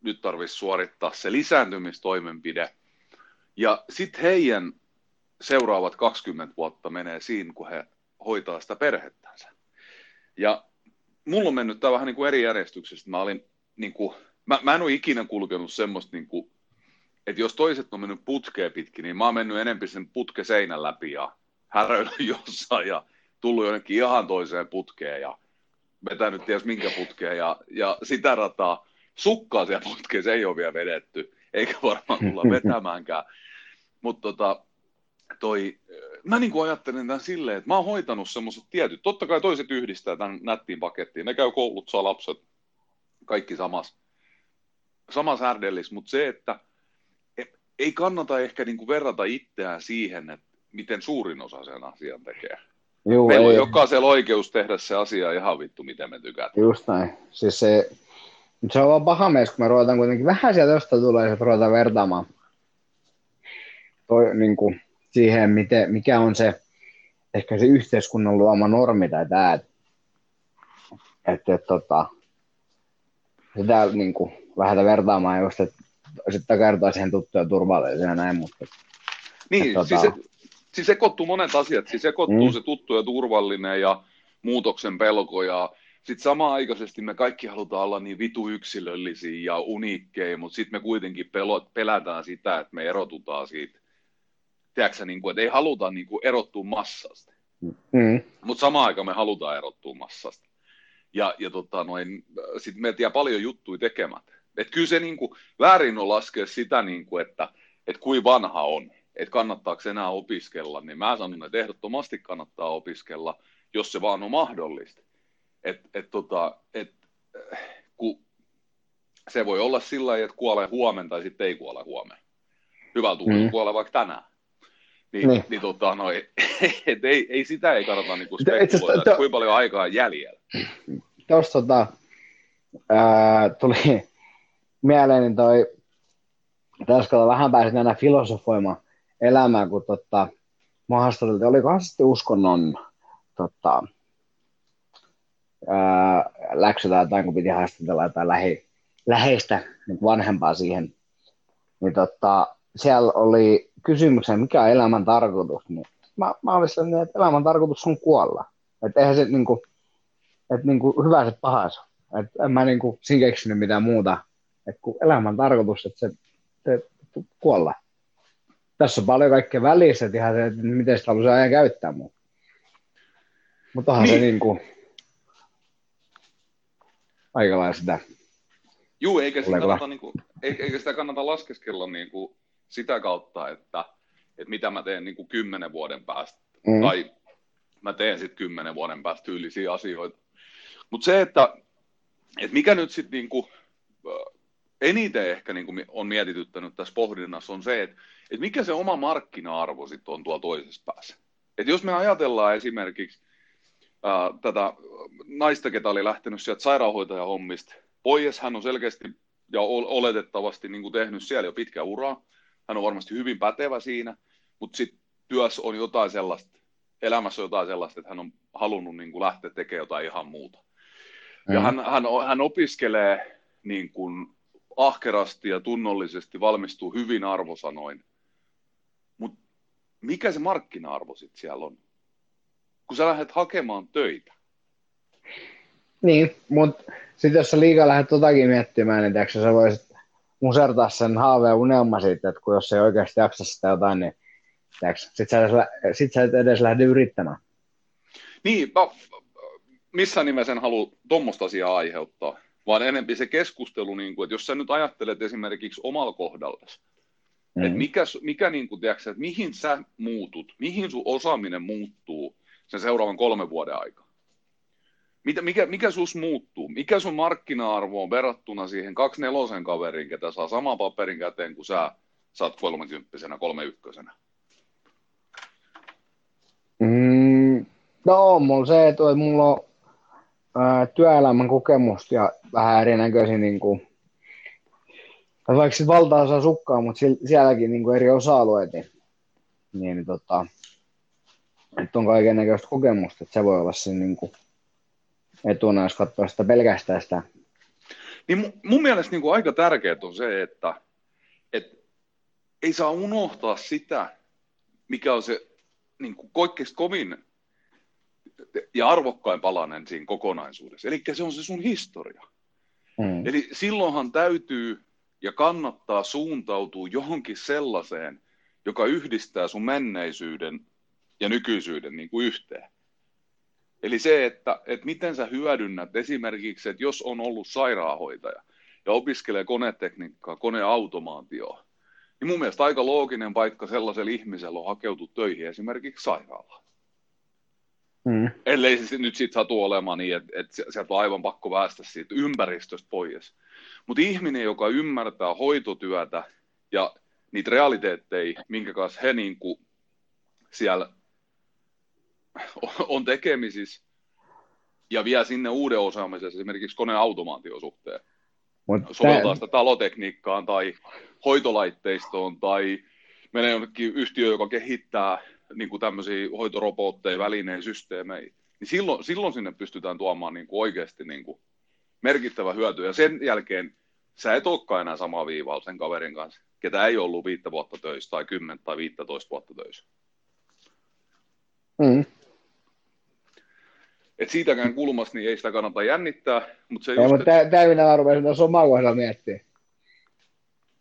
nyt tarvitsisi suorittaa se lisääntymistoimenpide. Ja sitten heidän seuraavat 20 vuotta menee siinä, kun he hoitaa sitä perhettänsä. Ja mulla on mennyt tämä vähän niin kuin eri järjestyksessä. Mä, olin, niin kuin, mä, mä en ole ikinä kulkenut semmoista, niin kuin, että jos toiset on mennyt putkeen pitkin, niin mä oon mennyt enemmän sen putke seinän läpi ja häröillä jossain ja tullut jonnekin ihan toiseen putkeen ja vetänyt ties minkä putkeen ja, ja sitä rataa. Sukkaa siellä putkeen, se ei ole vielä vedetty, eikä varmaan tulla vetämäänkään. Mutta tota, toi, mä niin kuin ajattelen tämän silleen, että mä oon hoitanut semmoiset tietyt, totta kai toiset yhdistää tämän nättiin pakettiin, ne käy koulut, saa lapset, kaikki samassa, samassa härdellissä, mutta se, että ei kannata ehkä niin kuin verrata itseään siihen, että miten suurin osa sen asian tekee. Juu, Meillä ei. on jokaisella oikeus tehdä se asia ihan vittu, miten me tykätään. Just näin. Siis se, se on vaan paha mies, kun me ruvetaan kuitenkin vähän sieltä jostain tulee, että ruvetaan vertaamaan toi, niin kuin, siihen, miten, mikä on se ehkä se yhteiskunnan luoma normi tai tämä, että et, et, tota, sitä niin kuin, lähdetään vertaamaan just, että sitten kertoa siihen tuttuja turvallisena näin, mutta niin, et, tota... siis, se, siis sekoittuu monet asiat, siis sekoittuu mm. se tuttu ja turvallinen ja muutoksen pelko ja sitten samaan aikaisesti me kaikki halutaan olla niin vitu yksilöllisiä ja uniikkeja, mutta sitten me kuitenkin pelot, pelätään sitä, että me erotutaan siitä tiedätkö, niin kuin, että ei haluta niin kuin, erottua massasta. Mm. Mutta samaan aikaan me halutaan erottua massasta. Ja, ja tota, noin, sit me tiedä paljon juttuja tekemättä. Et kyllä se niin kuin, väärin on laskea sitä, niin kuin, että et kuin vanha on, että kannattaako enää opiskella, niin mä sanon, että ehdottomasti kannattaa opiskella, jos se vaan on mahdollista. Et, et, tota, et, ku, se voi olla sillä tavalla, että kuolee huomenna tai sitten ei kuole huomenna. Hyvä tuuli mm. kuolee vaikka tänään. Niin, niin. niin tota, no, et ei, ei, sitä ei kannata niinku spekuloida, että kuinka paljon aikaa on jäljellä. Tuossa tota, ää, tuli mieleen niin toi, tässä vähän pääsin aina filosofoimaan elämää, kun tota, mä haastateltiin, olikohan sitten uskonnon tota, läksy tai jotain, kun piti haastatella jotain lähi, läheistä niin vanhempaa siihen, niin tota, siellä oli kysymyksen, mikä on elämän tarkoitus, niin mä, mä olin että elämän tarkoitus on kuolla. Että eihän se niinku, että niinku hyvä se pahas. Että en mä niinku siinä keksinyt mitään muuta. Että kun elämän tarkoitus, että se, se kuolla. Tässä on paljon kaikkea välissä, että ihan se, että miten sitä haluaisi ajan käyttää. Mutta mutta onhan niin. se niinku aika lailla sitä. Juu, eikä sitä, kannata, niinku, eikä sitä kannata laskeskella niinku sitä kautta, että, että mitä mä teen niin kuin kymmenen vuoden päästä, mm. tai mä teen sitten kymmenen vuoden päästä tyylisiä asioita. Mutta se, että, että mikä nyt sitten niin kuin, eniten ehkä niin kuin on mietityttänyt tässä pohdinnassa on se, että, että mikä se oma markkina-arvo sitten on tuolla toisessa päässä. Että jos me ajatellaan esimerkiksi ää, tätä naista, ketä oli lähtenyt sieltä sairaanhoitajahommista pois, hän on selkeästi ja oletettavasti niin kuin tehnyt siellä jo pitkä uraa, hän on varmasti hyvin pätevä siinä, mutta sitten työssä on jotain sellaista, elämässä on jotain sellaista, että hän on halunnut niin kuin lähteä tekemään jotain ihan muuta. Mm. Ja hän, hän, hän opiskelee niin kuin ahkerasti ja tunnollisesti, valmistuu hyvin arvosanoin. Mutta mikä se markkina-arvo sitten siellä on? Kun sä lähdet hakemaan töitä. Niin, mutta sitten jos sä liikaa lähdet totakin miettimään, niin tiedätkö, sä voisit musertaa sen haaveen unelma siitä, että kun jos ei oikeasti jaksa sitä jotain, niin sit sä, edes, sit sä et edes lähde yrittämään. Niin, mä, missä nimessä en halua tuommoista asiaa aiheuttaa, vaan enempi se keskustelu, niin kuin, että jos sä nyt ajattelet esimerkiksi omalla kohdallasi, mm. että mikä, mikä niin kuin, tiedätkö, että mihin sä muutut, mihin sun osaaminen muuttuu sen seuraavan kolmen vuoden aikana. Mitä, mikä, mikä sus muuttuu? Mikä sun markkina-arvo on verrattuna siihen kaksi nelosen kaveriin, ketä saa saman paperin käteen kuin sä saat kolmekymppisenä, kolme ykkösenä? Mm, no on mulla se, että mulla on työelämän kokemusta ja vähän erinäköisiä niin kuin, vaikka valtaosa sukkaa, mutta sielläkin niin kuin eri osa-alueet, niin, niin tota, että on kaiken näköistä kokemusta, että se voi olla se niin kuin, etuna, jos katsoo sitä pelkästään sitä. Niin mun mielestä niin kuin aika tärkeää on se, että, että ei saa unohtaa sitä, mikä on se niin kuin kaikkein kovin ja arvokkain palanen siinä kokonaisuudessa. Eli se on se sun historia. Mm. Eli silloinhan täytyy ja kannattaa suuntautua johonkin sellaiseen, joka yhdistää sun menneisyyden ja nykyisyyden niin kuin yhteen. Eli se, että, että miten sä hyödynnät esimerkiksi, että jos on ollut sairaanhoitaja ja opiskelee konetekniikkaa, koneautomaatioa, niin mun mielestä aika looginen paikka sellaisella ihmisellä on hakeutua töihin esimerkiksi sairaalaan. Mm. Ellei se nyt siitä satu olemaan niin, että, että sieltä on aivan pakko päästä siitä ympäristöstä pois. Mutta ihminen, joka ymmärtää hoitotyötä ja niitä realiteetteja, minkä kanssa he niin kuin siellä on tekemisissä ja vie sinne uuden osaamisen esimerkiksi koneautomaation suhteen. Mutta soveltaa sitä talotekniikkaan tai hoitolaitteistoon tai menee jonnekin yhtiö, joka kehittää niin kuin tämmöisiä hoitorobotteja, välineen, systeemejä, niin silloin, silloin sinne pystytään tuomaan niin kuin oikeasti niin kuin merkittävä hyöty. Ja sen jälkeen sä et olekaan enää samaa viivalla sen kaverin kanssa, ketä ei ollut viittä vuotta töissä tai kymmentä tai viittätoista vuotta töissä. Mm. Et siitäkään kulmasta niin ei sitä kannata jännittää. Mutta se ei, just, mutta et... täynnä mä rupesin tuossa omaa kohdalla miettiä.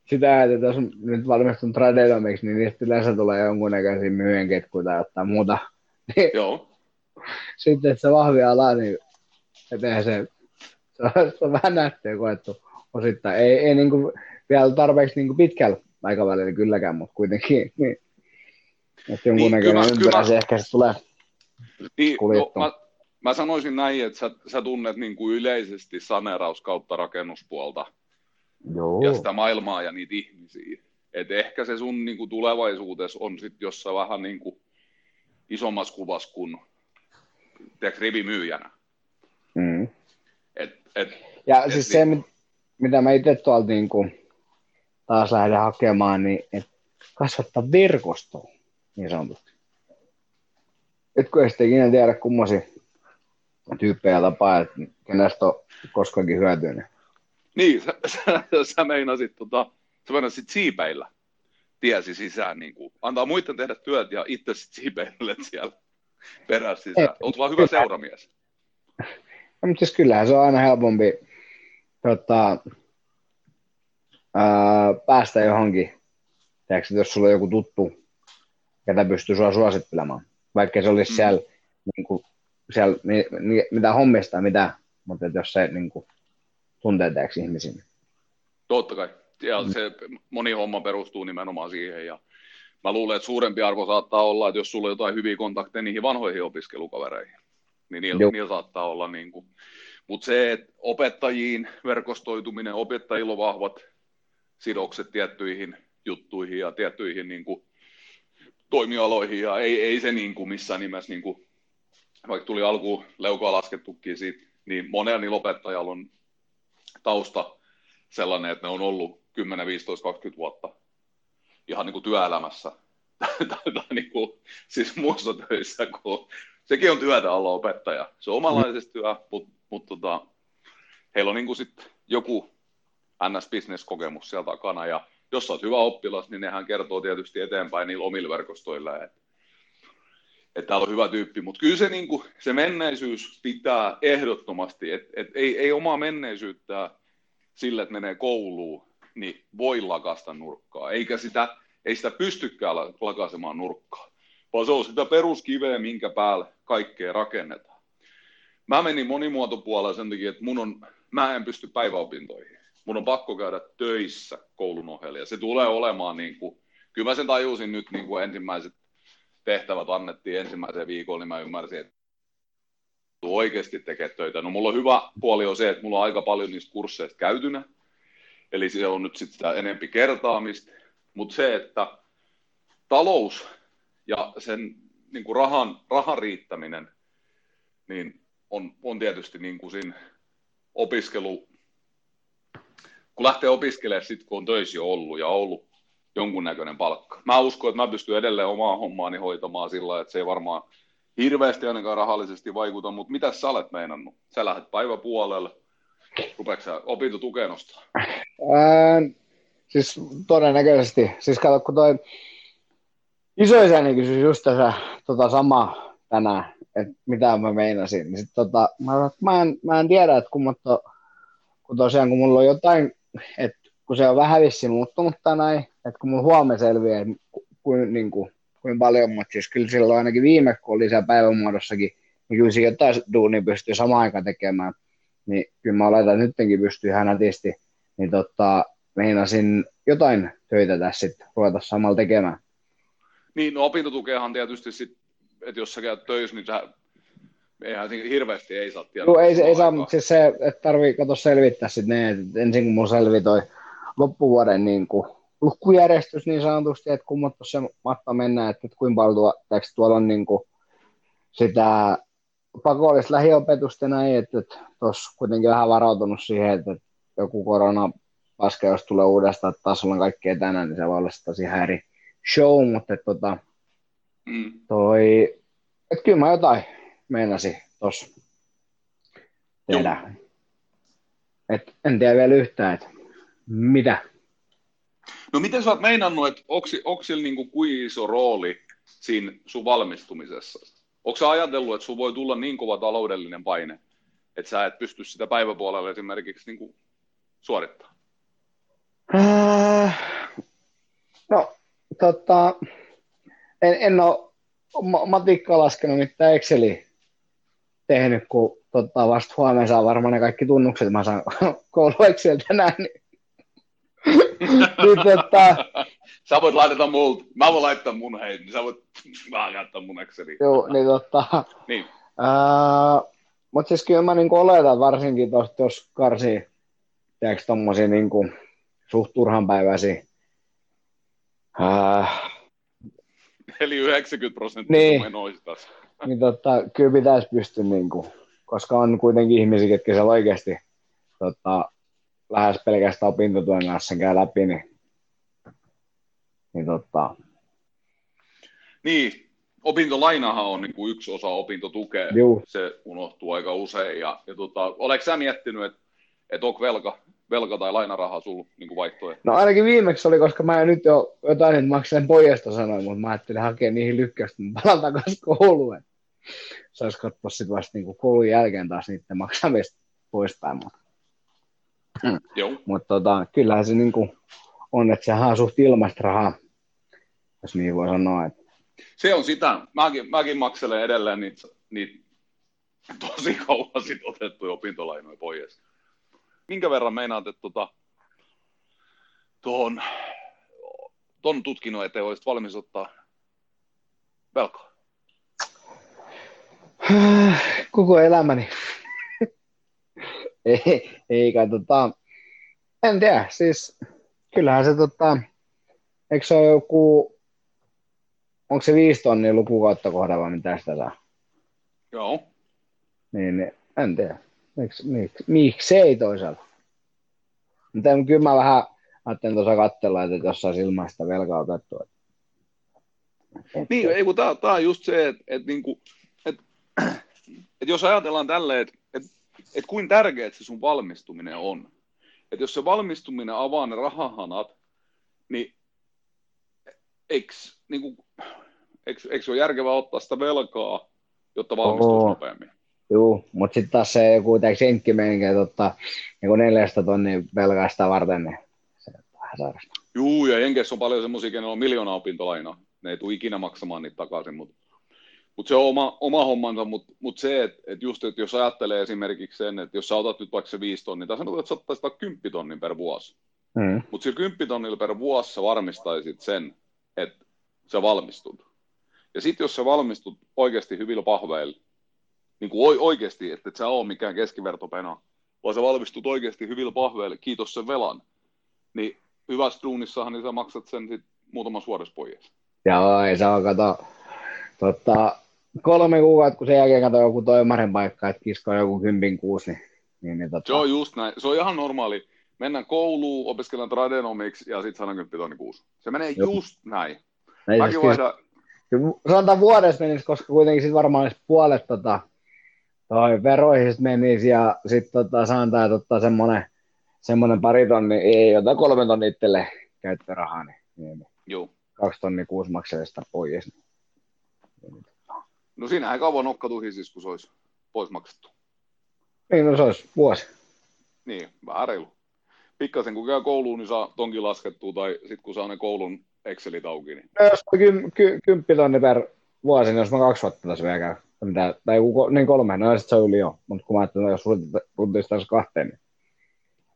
Sitä, että jos nyt valmistun tradenomiksi, niin niistä yleensä tulee jonkunnäköisiä myyen ketkuja tai jotain muuta. Joo. Sitten, että se vahvia ala, niin eteen se, se, on, se on vähän nähtyä koettu osittain. Ei, ei niin kuin, vielä tarpeeksi niin kuin pitkällä aikavälillä kylläkään, mutta kuitenkin. Niin, että jonkunnäköinen niin, ympärä se ehkä se tulee niin, no, mä, mä sanoisin näin, että sä, sä tunnet niin kuin yleisesti saneeraus kautta rakennuspuolta Joo. ja sitä maailmaa ja niitä ihmisiä. Et ehkä se sun niin kuin tulevaisuudessa on sitten jossain vähän niin kuin isommassa kuvassa kuin tiedätkö, rivimyyjänä. Mm. Et, et, ja et, siis niin, se, mitä mä itse tuolta niin kuin taas lähden hakemaan, niin et kasvattaa verkostoa, niin sanotusti. Et kun ei sitten ikinä tiedä, kummosia tyyppejä tapaa, että kenestä on koskaan hyötynyt. Niin, sä, sä, sä meinasit, tota, sä meinasit siipeillä tiesi sisään, niin kuin, antaa muiden tehdä työt ja itse sitten siipeilet siellä perässä sisään. Olet vaan hyvä seuramies. No, mutta siis kyllähän se on aina helpompi tota, ää, päästä johonkin, Tiedätkö, jos sulla on joku tuttu, ketä pystyy sua suosittelemaan. Vaikka se olisi mm. siellä niin kuin, siellä ni, ni, mitä hommista, mitä, mutta jos se niin kuin, tuntee teeksi ihmisiin. Totta kai. Ja mm. se moni homma perustuu nimenomaan siihen. Ja mä luulen, että suurempi arvo saattaa olla, että jos sulla on jotain hyviä kontakteja niihin vanhoihin opiskelukavereihin, niin niillä, niillä saattaa olla niin kuin. Mutta se, että opettajiin verkostoituminen, opettajilla on vahvat sidokset tiettyihin juttuihin ja tiettyihin niin kuin, toimialoihin, ja ei, ei se niin kuin missään nimessä niin kuin vaikka tuli alkuun leukoa laskettukin siitä, niin monella niillä opettajalla on tausta sellainen, että ne on ollut 10, 15, 20 vuotta ihan niin kuin työelämässä tai niin kuin, siis muussa töissä, kun sekin on työtä olla opettaja. Se on omanlaisesti työ, mutta mut, tota, heillä on niin kuin sit joku NS-bisneskokemus siellä takana, ja jos olet hyvä oppilas, niin nehän kertoo tietysti eteenpäin niillä omilla verkostoilla, että että täällä on hyvä tyyppi, mutta kyllä se, niin kuin, se menneisyys pitää ehdottomasti, että et ei, ei omaa menneisyyttä sillä, että menee kouluun, niin voi lakasta nurkkaa, eikä sitä, ei sitä pystykään lakaisemaan nurkkaa. vaan se on sitä peruskiveä, minkä päälle kaikkea rakennetaan. Mä menin monimuotopuolella sen takia, että mun on, mä en pysty päiväopintoihin. Mun on pakko käydä töissä koulun ohella. Ja se tulee olemaan niin kuin, kyllä mä sen tajusin nyt niin kuin ensimmäiset tehtävät annettiin ensimmäisen viikon, niin mä ymmärsin, että oikeasti tekee töitä. No mulla on hyvä puoli on se, että mulla on aika paljon niistä kursseista käytynä, eli se on nyt sitten sitä enempi kertaamista, mutta se, että talous ja sen niin kuin rahan, rahan riittäminen, niin on, on tietysti niin kuin siinä opiskelu, kun lähtee opiskelemaan sitten, kun on töissä jo ollut ja ollut jonkunnäköinen palkka. Mä uskon, että mä pystyn edelleen omaa hommaani hoitamaan sillä että se ei varmaan hirveästi ainakaan rahallisesti vaikuta, mutta mitä sä olet meinannut? Sä lähdet päiväpuolelle, rupeatko sä opintotukeen nostaa? Ää, siis todennäköisesti. Siis kato, kun toi isoisäni kysyi just tässä tota sama tänään, että mitä mä meinasin, niin sit tota, mä, mä, en, mä en tiedä, että kun, mutta, kun tosiaan kun mulla on jotain, että kun se on vähän vissi muuttunut tänään, että kun mulla huomenna selviää, kuin, niin kuin, kuin paljon, mutta siis kyllä silloin ainakin viime, kun oli siellä päivämuodossakin, niin kyllä siinä jotain duunia pystyy samaan aikaan tekemään. Niin kyllä mä oletan, että nytkin pystyy ihan nätisti. Niin tota, meinasin jotain töitä tässä sitten ruveta samalla tekemään. Niin, no opintotukeahan tietysti sitten, että jos sä käyt töissä, niin sä eihän hirveästi ei saa tiedä. Joo, ei, ei saa, mutta siis se, että tarvii kato selvittää sitten ne, että ensin kun mun selvi toi loppuvuoden niin kuin, lukkujärjestys niin sanotusti, että kummottu se matta mennä, että, että kuinka paljon tuo, tuolla on niin kuin, sitä pakollista lähiopetusta näin, että, että tuossa kuitenkin vähän varautunut siihen, että, että joku korona paska, jos tulee uudestaan, että taas ollaan kaikkea tänään, niin se voi olla tosi ihan eri show, mutta että, tota, mm. toi, että kyllä mä jotain meinasin tuossa tehdä. Et en tiedä vielä yhtään, että mitä No miten sä oot meinannut, että onko sillä niin kuin iso rooli siinä sun valmistumisessa? Onko sä ajatellut, että sun voi tulla niin kova taloudellinen paine, että sä et pysty sitä päiväpuolella esimerkiksi niin kuin suorittamaan? Äh, no, tota, en, en ole matikkaa laskenut mitään Exceli tehnyt, kun tota, vasta huomenna saa varmaan ne kaikki tunnukset, mä saan koulu Excel tänään, niin niin, tota... Sä voit laittaa multa. Mä voin laittaa mun hei, niin sä voit vaan käyttää mun Exceli. Joo, niin tota... niin. Mutta siis kyllä mä niinku oletan varsinkin tuossa jos karsii, tiedätkö, tommosia niinku suht turhanpäiväisiä. Eli 90 prosenttia niin, menoista. niin tota, kyllä pitäisi pystyä, niinku, koska on kuitenkin ihmisiä, ketkä siellä oikeasti tota, lähes pelkästään opintotuen kanssa käy läpi, niin, niin, tota... niin opintolainahan on niin kuin yksi osa opintotukea. Juu. Se unohtuu aika usein. Ja, ja tota, oletko sä miettinyt, että et onko velka, velka tai lainaraha sulla niin vaihtoehto? No ainakin viimeksi oli, koska mä nyt jo jotain että maksan pojasta sanoin, mutta mä ajattelin hakea niihin lykkäystä, mutta palaan takaisin kouluun. Saisi katsoa sitten vasta niin koulun jälkeen taas niiden maksamista poispäin. Mutta. Mutta tota, kyllähän se niinku on, että sehän on suht ilmaista rahaa, jos niin voi sanoa. Että... Se on sitä. Mäkin, mäkin makselen edelleen niitä, niitä tosi kauan sit otettuja opintolainoja pois. Minkä verran meinaat, että tota, tuon, tuon tutkinnon eteen olisit valmis ottaa velkaa? Koko elämäni ei, ei kai tota, en tiedä, siis kyllähän se tota, eikö se ole joku, onko se viisi tonnia lukukautta kohdalla vai mitä sitä saa? Joo. Niin, niin en tiedä. Miksi, miksi, miksi ei toisaalta? Mutta kyllä mä vähän ajattelin tuossa katsella, että jos saisi ilmaista velkaa otettua. Niin, ei kun tää, tää on just se, että et, niinku, et, et jos ajatellaan tälleen, että et että kuin tärkeää se sun valmistuminen on. Että jos se valmistuminen avaa ne rahahanat, niin eikö, niin kuin, eikö, eikö se ole järkevää ottaa sitä velkaa, jotta valmistuu nopeammin? Joo, mutta sitten taas se joku senkki että ottaa niin 400 tonnia velkaa sitä varten, niin se on vähän sairasta. Juu, ja Jenkeissä on paljon semmoisia, kenellä on miljoona opintolainaa. ne ei tule ikinä maksamaan niitä takaisin, mutta mut se on oma, oma hommansa, mutta mut se, että et just, että jos ajattelee esimerkiksi sen, että jos sä otat nyt vaikka se 5 tonnia, tai sanotaan, että sä ottaisit 10 tonnin per vuosi, mm. mutta sillä 10 tonnilla per vuosi sä varmistaisit sen, että sä valmistut. Ja sitten jos sä valmistut oikeasti hyvillä pahveilla, niin kuin oikeasti, että et sä ole mikään keskivertopena, vaan sä valmistut oikeasti hyvillä pahveilla, kiitos sen velan, niin hyvässä duunissahan niin sä maksat sen sit muutamassa vuodessa pois. Joo, ei saa kato, tota, kolme kuukautta, kun sen jälkeen kato joku toimaren paikka, että kiskoo joku kympin kuusi, niin, niin, niin tota... Se on just näin, se on ihan normaali. Mennään kouluun, opiskellaan tradenomiksi ja sitten 110 tonni kuusi. Se menee Joo. just näin. Ei, Mäkin siis, vaihdan... Sanotaan vuodessa menisi, koska kuitenkin sitten varmaan olisi puolet tota, toi veroihin menisi ja sitten tota, sanotaan, että ottaa semmoinen semmoinen pari tonni, ei ota kolme tonni itselle käyttörahaa, niin, niin, Joo. kaksi tonni kuusi maksaa pois. Niin. No siinä ei kauan nokka siis, kun se olisi pois maksettu. Niin, no se olisi vuosi. Niin, vähän reilu. Pikkasen kun käy kouluun, niin saa tonkin laskettua, tai sitten kun saa ne koulun Excelit auki. Niin... No, jos on ky- ky- kymppi tonni per vuosi, niin jos mä kaksi vuotta tässä vielä käy, mitä, tai niin kolme, no sitten se on yli jo. Mutta kun mä ajattelin, jos rutistaisi kahteen,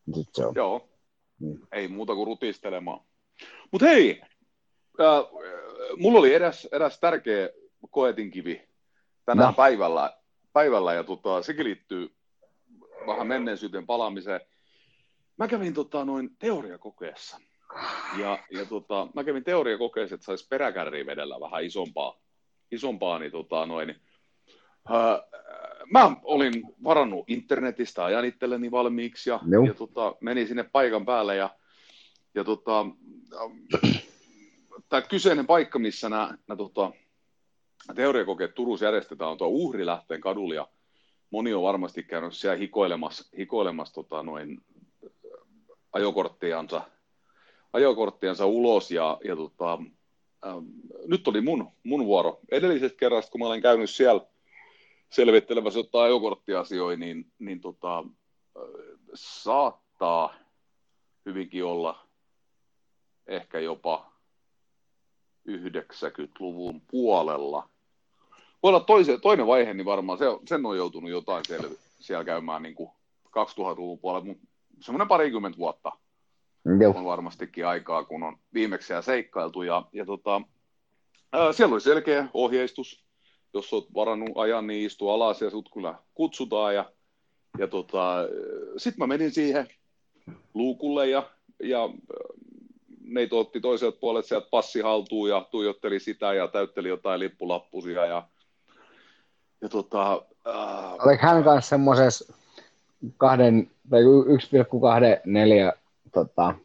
niin sit se on. Joo, mm. ei muuta kuin rutistelemaan. Mutta hei, äh, mulla oli eräs, eräs tärkeä koetinkivi tänään no. päivällä, päivällä ja tota, sekin liittyy vähän menneisyyteen palaamiseen. Mä kävin tota, noin teoriakokeessa. Ja, ja tota, mä kävin teoriakokeessa, että saisi peräkärriä vedellä vähän isompaa, isompaa niin, tota, noin, äh, mä olin varannut internetistä ajan itselleni valmiiksi ja, ja tota, menin sinne paikan päälle ja, ja tota, tämä kyseinen paikka, missä nämä, nämä tota, teoriakokeet Turussa järjestetään, on tuo Uhrilähteen kadulla ja moni on varmasti käynyt siellä hikoilemassa, hikoilemassa tota, noin ajokorttiansa, ajokorttiansa ulos ja, ja tota, ähm, nyt oli mun, mun vuoro. Edellisestä kerrasta, kun mä olen käynyt siellä selvittelemässä jotain ajokorttiasioita, niin, niin tota, saattaa hyvinkin olla ehkä jopa 90-luvun puolella. Voi olla toise, toinen vaihe, niin varmaan se, sen on joutunut jotain selvi, siellä käymään niin kuin 2000-luvun puolella, mutta semmoinen parikymmentä vuotta Joo. on varmastikin aikaa, kun on viimeksi seikkailtu. Ja, ja tota, ää, siellä oli selkeä ohjeistus, jos olet varannut ajan, niin istu alas ja sut kyllä kutsutaan. Ja, ja tota, sitten mä menin siihen luukulle ja, ja neito otti toiselta puolet sieltä passi haltuun ja tuijotteli sitä ja täytteli jotain lippulappusia. Ja, ja tota, äh, Oliko hän kanssa semmoisessa kahden, tai 1,24 tota,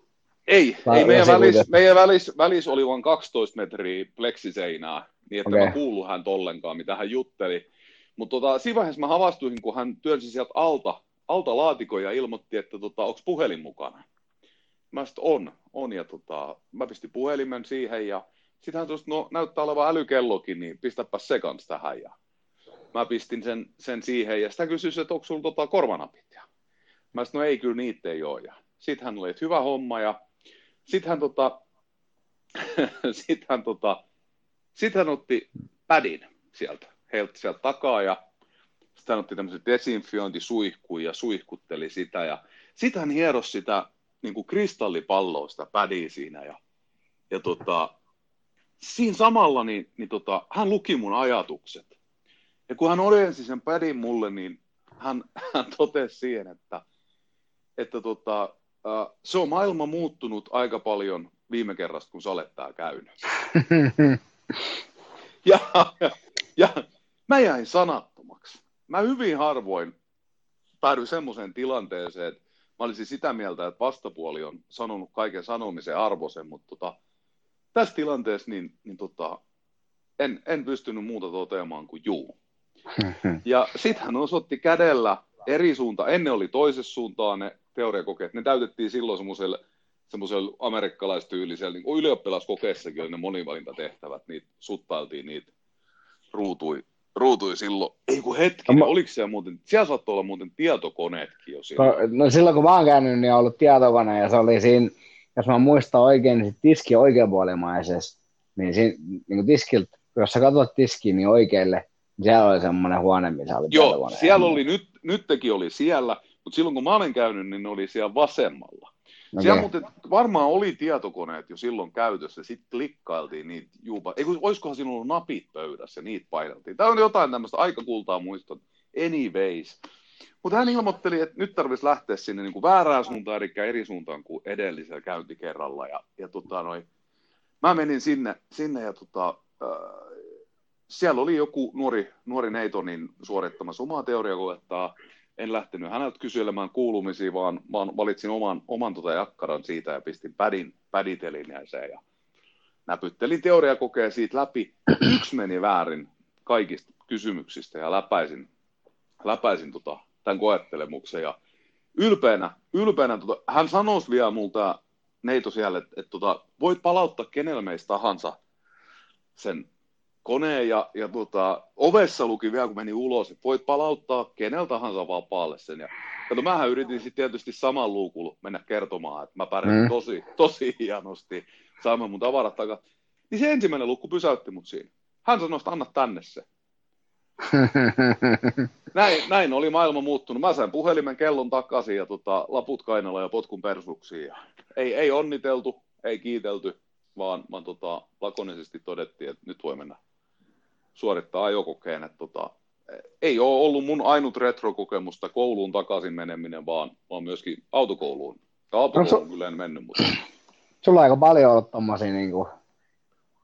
ei, ei meidän välissä meidän välis, välis oli vain 12 metriä pleksiseinää, niin että okay. mä kuulu hän ollenkaan, mitä hän jutteli. Mutta tota, siinä vaiheessa mä havastuin, kun hän työnsi sieltä alta, alta laatikon ja ilmoitti, että tota, onko puhelin mukana. Mä sanoin, on, on. Ja tota, mä pistin puhelimen siihen ja sitten hän tuosta, no näyttää olevan älykellokin, niin pistäpä se kanssa tähän. Ja mä pistin sen, sen siihen ja sitä kysyi, että onko sulla tota korvanapit. Ja mä sanoin, no ei kyllä niitä ei ole. Sitten hän oli, että hyvä homma ja sitten hän, tota, sit hän, tota, sit hän otti pädin sieltä, heiltä sieltä takaa ja sitten hän otti tämmöisen desinfiointisuihkuun ja suihkutteli sitä ja sitten hän hierosi sitä niin kuin kristallipalloa, sitä pädiä siinä ja, ja tota, siinä samalla niin, niin tota, hän luki mun ajatukset. Ja kun hän ojensi sen pädin mulle, niin hän, hän totesi siihen, että, että tota, se on maailma muuttunut aika paljon viime kerrasta, kun sä olet täällä käynyt. ja, ja, ja mä jäin sanattomaksi. Mä hyvin harvoin päädyin semmoiseen tilanteeseen, että mä olisin sitä mieltä, että vastapuoli on sanonut kaiken sanomisen arvoisen, mutta tota, tässä tilanteessa niin, niin tota, en, en pystynyt muuta toteamaan kuin juu. Ja sitten hän osoitti kädellä eri suunta. Ennen oli toisessa suuntaan ne teoriakokeet. Ne täytettiin silloin semmoiselle semmoisella amerikkalaistyylisellä, niin ylioppilaskokeessakin oli ne monivalintatehtävät, niitä suttailtiin niitä ruutui, ruutui silloin. Ei kun hetki, no, oliko siellä muuten, siellä saattoi olla muuten tietokoneetkin jo silloin. No, no silloin kun mä oon käynyt, niin on ollut tietokone ja se oli siinä, jos mä muistan oikein, niin tiski oikeanpuolimaisessa niin, siinä, niin kuin tiskiltä, jos sä katsot tiskiin, niin oikealle, siellä oli semmoinen huone, missä oli Joo, tietokone. siellä oli, nyt, nyt oli siellä, mutta silloin kun mä olen käynyt, niin ne oli siellä vasemmalla. Okay. Siellä muuten varmaan oli tietokoneet jo silloin käytössä, sitten klikkailtiin niitä juupa. Ei, olisikohan sinulla ollut napit pöydässä niitä paineltiin. Tämä on jotain tämmöistä aikakultaa muistot. Anyways. Mutta hän ilmoitteli, että nyt tarvitsisi lähteä sinne niin kuin väärään suuntaan, eli eri suuntaan kuin edellisellä käyntikerralla. Ja, ja tota, noi, mä menin sinne, sinne ja tota, äh, siellä oli joku nuori, nuori neito niin suorittamassa omaa teoriakoettaa. En lähtenyt häneltä kyselemään kuulumisia, vaan, vaan valitsin oman, oman tota jakkaran siitä ja pistin pädin, päditelineeseen ja näpyttelin teoriakokeen siitä läpi. Yksi meni väärin kaikista kysymyksistä ja läpäisin, läpäisin tota, tämän koettelemuksen. Ja ylpeänä, ylpeänä tota, hän sanoi vielä multa neito siellä, että, että tota, voit palauttaa kenellä meistä tahansa sen koneen ja, ja tota, ovessa luki vielä, kun meni ulos, että voit palauttaa kenellä tahansa vapaalle sen. Ja, kato, mähän yritin sitten tietysti saman luukulla mennä kertomaan, että mä pärjäsin mm. tosi, tosi hienosti saamaan mun tavarat takaa. Niin se ensimmäinen luku pysäytti mut siinä. Hän sanoi, että anna tänne se. näin, näin oli maailma muuttunut. Mä sain puhelimen kellon takaisin ja tota, laput kainalla ja potkun persuksiin. Ja ei, ei onniteltu, ei kiitelty, vaan, vaan tota, lakonisesti todettiin, että nyt voi mennä suorittaa ajokokeen. Että tota, ei ole ollut mun ainut retrokokemusta kouluun takaisin meneminen, vaan, vaan myöskin autokouluun. Autokouluun no, kyllä en mennyt, mutta... Sulla on aika paljon ollut tommosia niin kuin,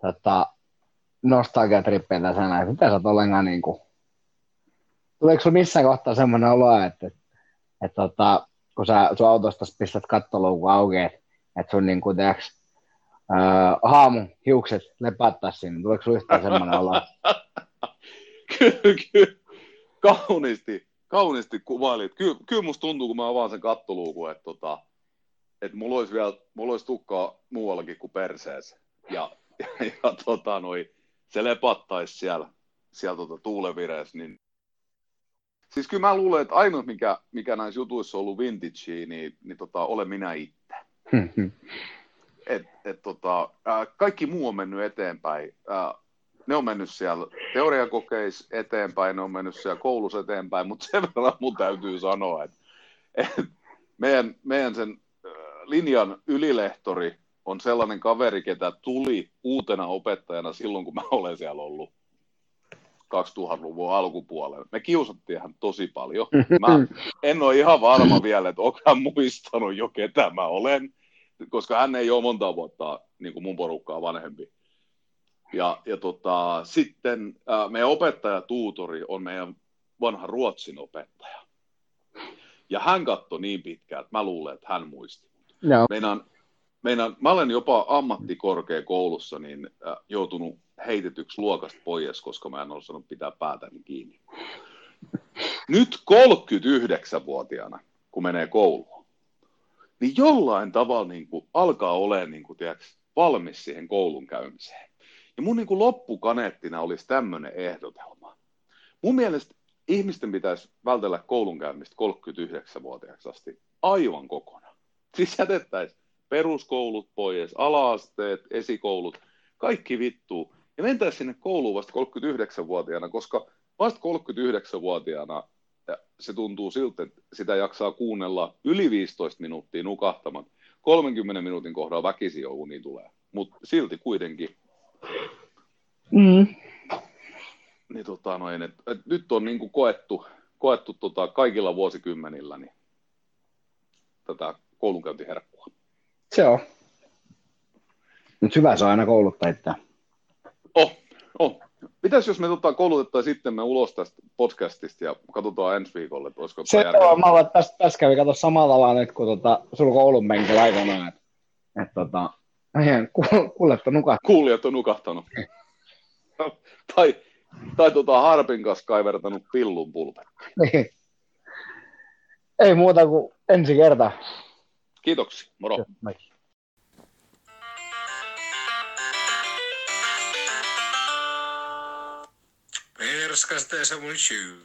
tota, nostalgiatrippejä tässä näin. Mitä sä oot ollenkaan niin kuin... Tuleeko sulla missään kohtaa semmoinen olo, että, että, että tota, kun sä sun autosta pistät kattoluukun auki, että sun niin kuin, tiiäks, äh, haamu hiukset lepättää sinne. Tuleeko sinulla yhtään semmoinen olo? kyllä, kyllä. Kauniisti, kauniisti kuvailit. Ky, kyllä musta tuntuu, kun mä avaan sen kattoluukun, että, tota, että mulla olisi vielä mulla olisi tukkaa muuallakin kuin perseessä. Ja, ja, ja tota, noi, se lepattaisi siellä, siellä tota, tuulevireessä, niin Siis kyllä mä luulen, että ainoa, mikä, mikä näissä jutuissa on ollut vintage, niin, niin tota, olen minä itse. et, et, tota, ää, kaikki muu on mennyt eteenpäin. Ää, ne on mennyt siellä teoriakokeissa eteenpäin, ne on mennyt siellä koulussa eteenpäin, mutta sen verran mun täytyy sanoa, että, että meidän, meidän sen linjan ylilehtori on sellainen kaveri, ketä tuli uutena opettajana silloin, kun mä olen siellä ollut 2000-luvun alkupuolella. Me kiusattiin hän tosi paljon. Mä en ole ihan varma vielä, että onko hän muistanut jo, ketä mä olen, koska hän ei ole monta vuotta niin kuin mun porukkaa vanhempi. Ja, ja tota, sitten ää, meidän opettaja tuutori on meidän vanha Ruotsin opettaja. Ja hän katsoi niin pitkään, että mä luulen, että hän muisti. No. Meinaan, meinaan, mä olen jopa ammattikorkeakoulussa niin, äh, joutunut heitetyksi luokasta pois, koska mä en ole saanut pitää päätäni kiinni. Nyt 39-vuotiaana, kun menee kouluun, niin jollain tavalla niin kuin, alkaa olemaan niin kuin, tiedätkö, valmis siihen koulun käymiseen. Ja mun niin kuin, loppukaneettina olisi tämmöinen ehdotelma. Mun mielestä ihmisten pitäisi vältellä koulunkäymistä 39-vuotiaaksi asti aivan kokonaan. Siis jätettäisiin peruskoulut pois, alaasteet, esikoulut, kaikki vittuu. Ja mentäisiin sinne kouluun vasta 39-vuotiaana, koska vasta 39-vuotiaana se tuntuu siltä, että sitä jaksaa kuunnella yli 15 minuuttia nukahtamat. 30 minuutin kohdalla väkisi jo uni tulee, mutta silti kuitenkin. Mm. Niin, tota, noin, et, et nyt on niin kuin koettu, koettu tota, kaikilla vuosikymmenillä niin, tätä koulunkäyntiherkkua. Se on. Mutta hyvä se on aina kouluttaa itseään. Oh, oh. Mitäs jos me tota, koulutetaan sitten me ulos tästä podcastista ja katsotaan ensi viikolle, että olisiko Se on, mä olen, tässä, tässä kävi kato samalla tavalla nyt, kun tota, sulla koulun penkillä aikanaan, että et, tota, kuulijat on nukahtanut. Kuulijat on nukahtanut. tai tai tota Harpin kanssa kaivertanut pillun pulpe. Niin. Ei muuta kuin ensi kertaa. Kiitoksia, moro. Perskasteessa mun syy.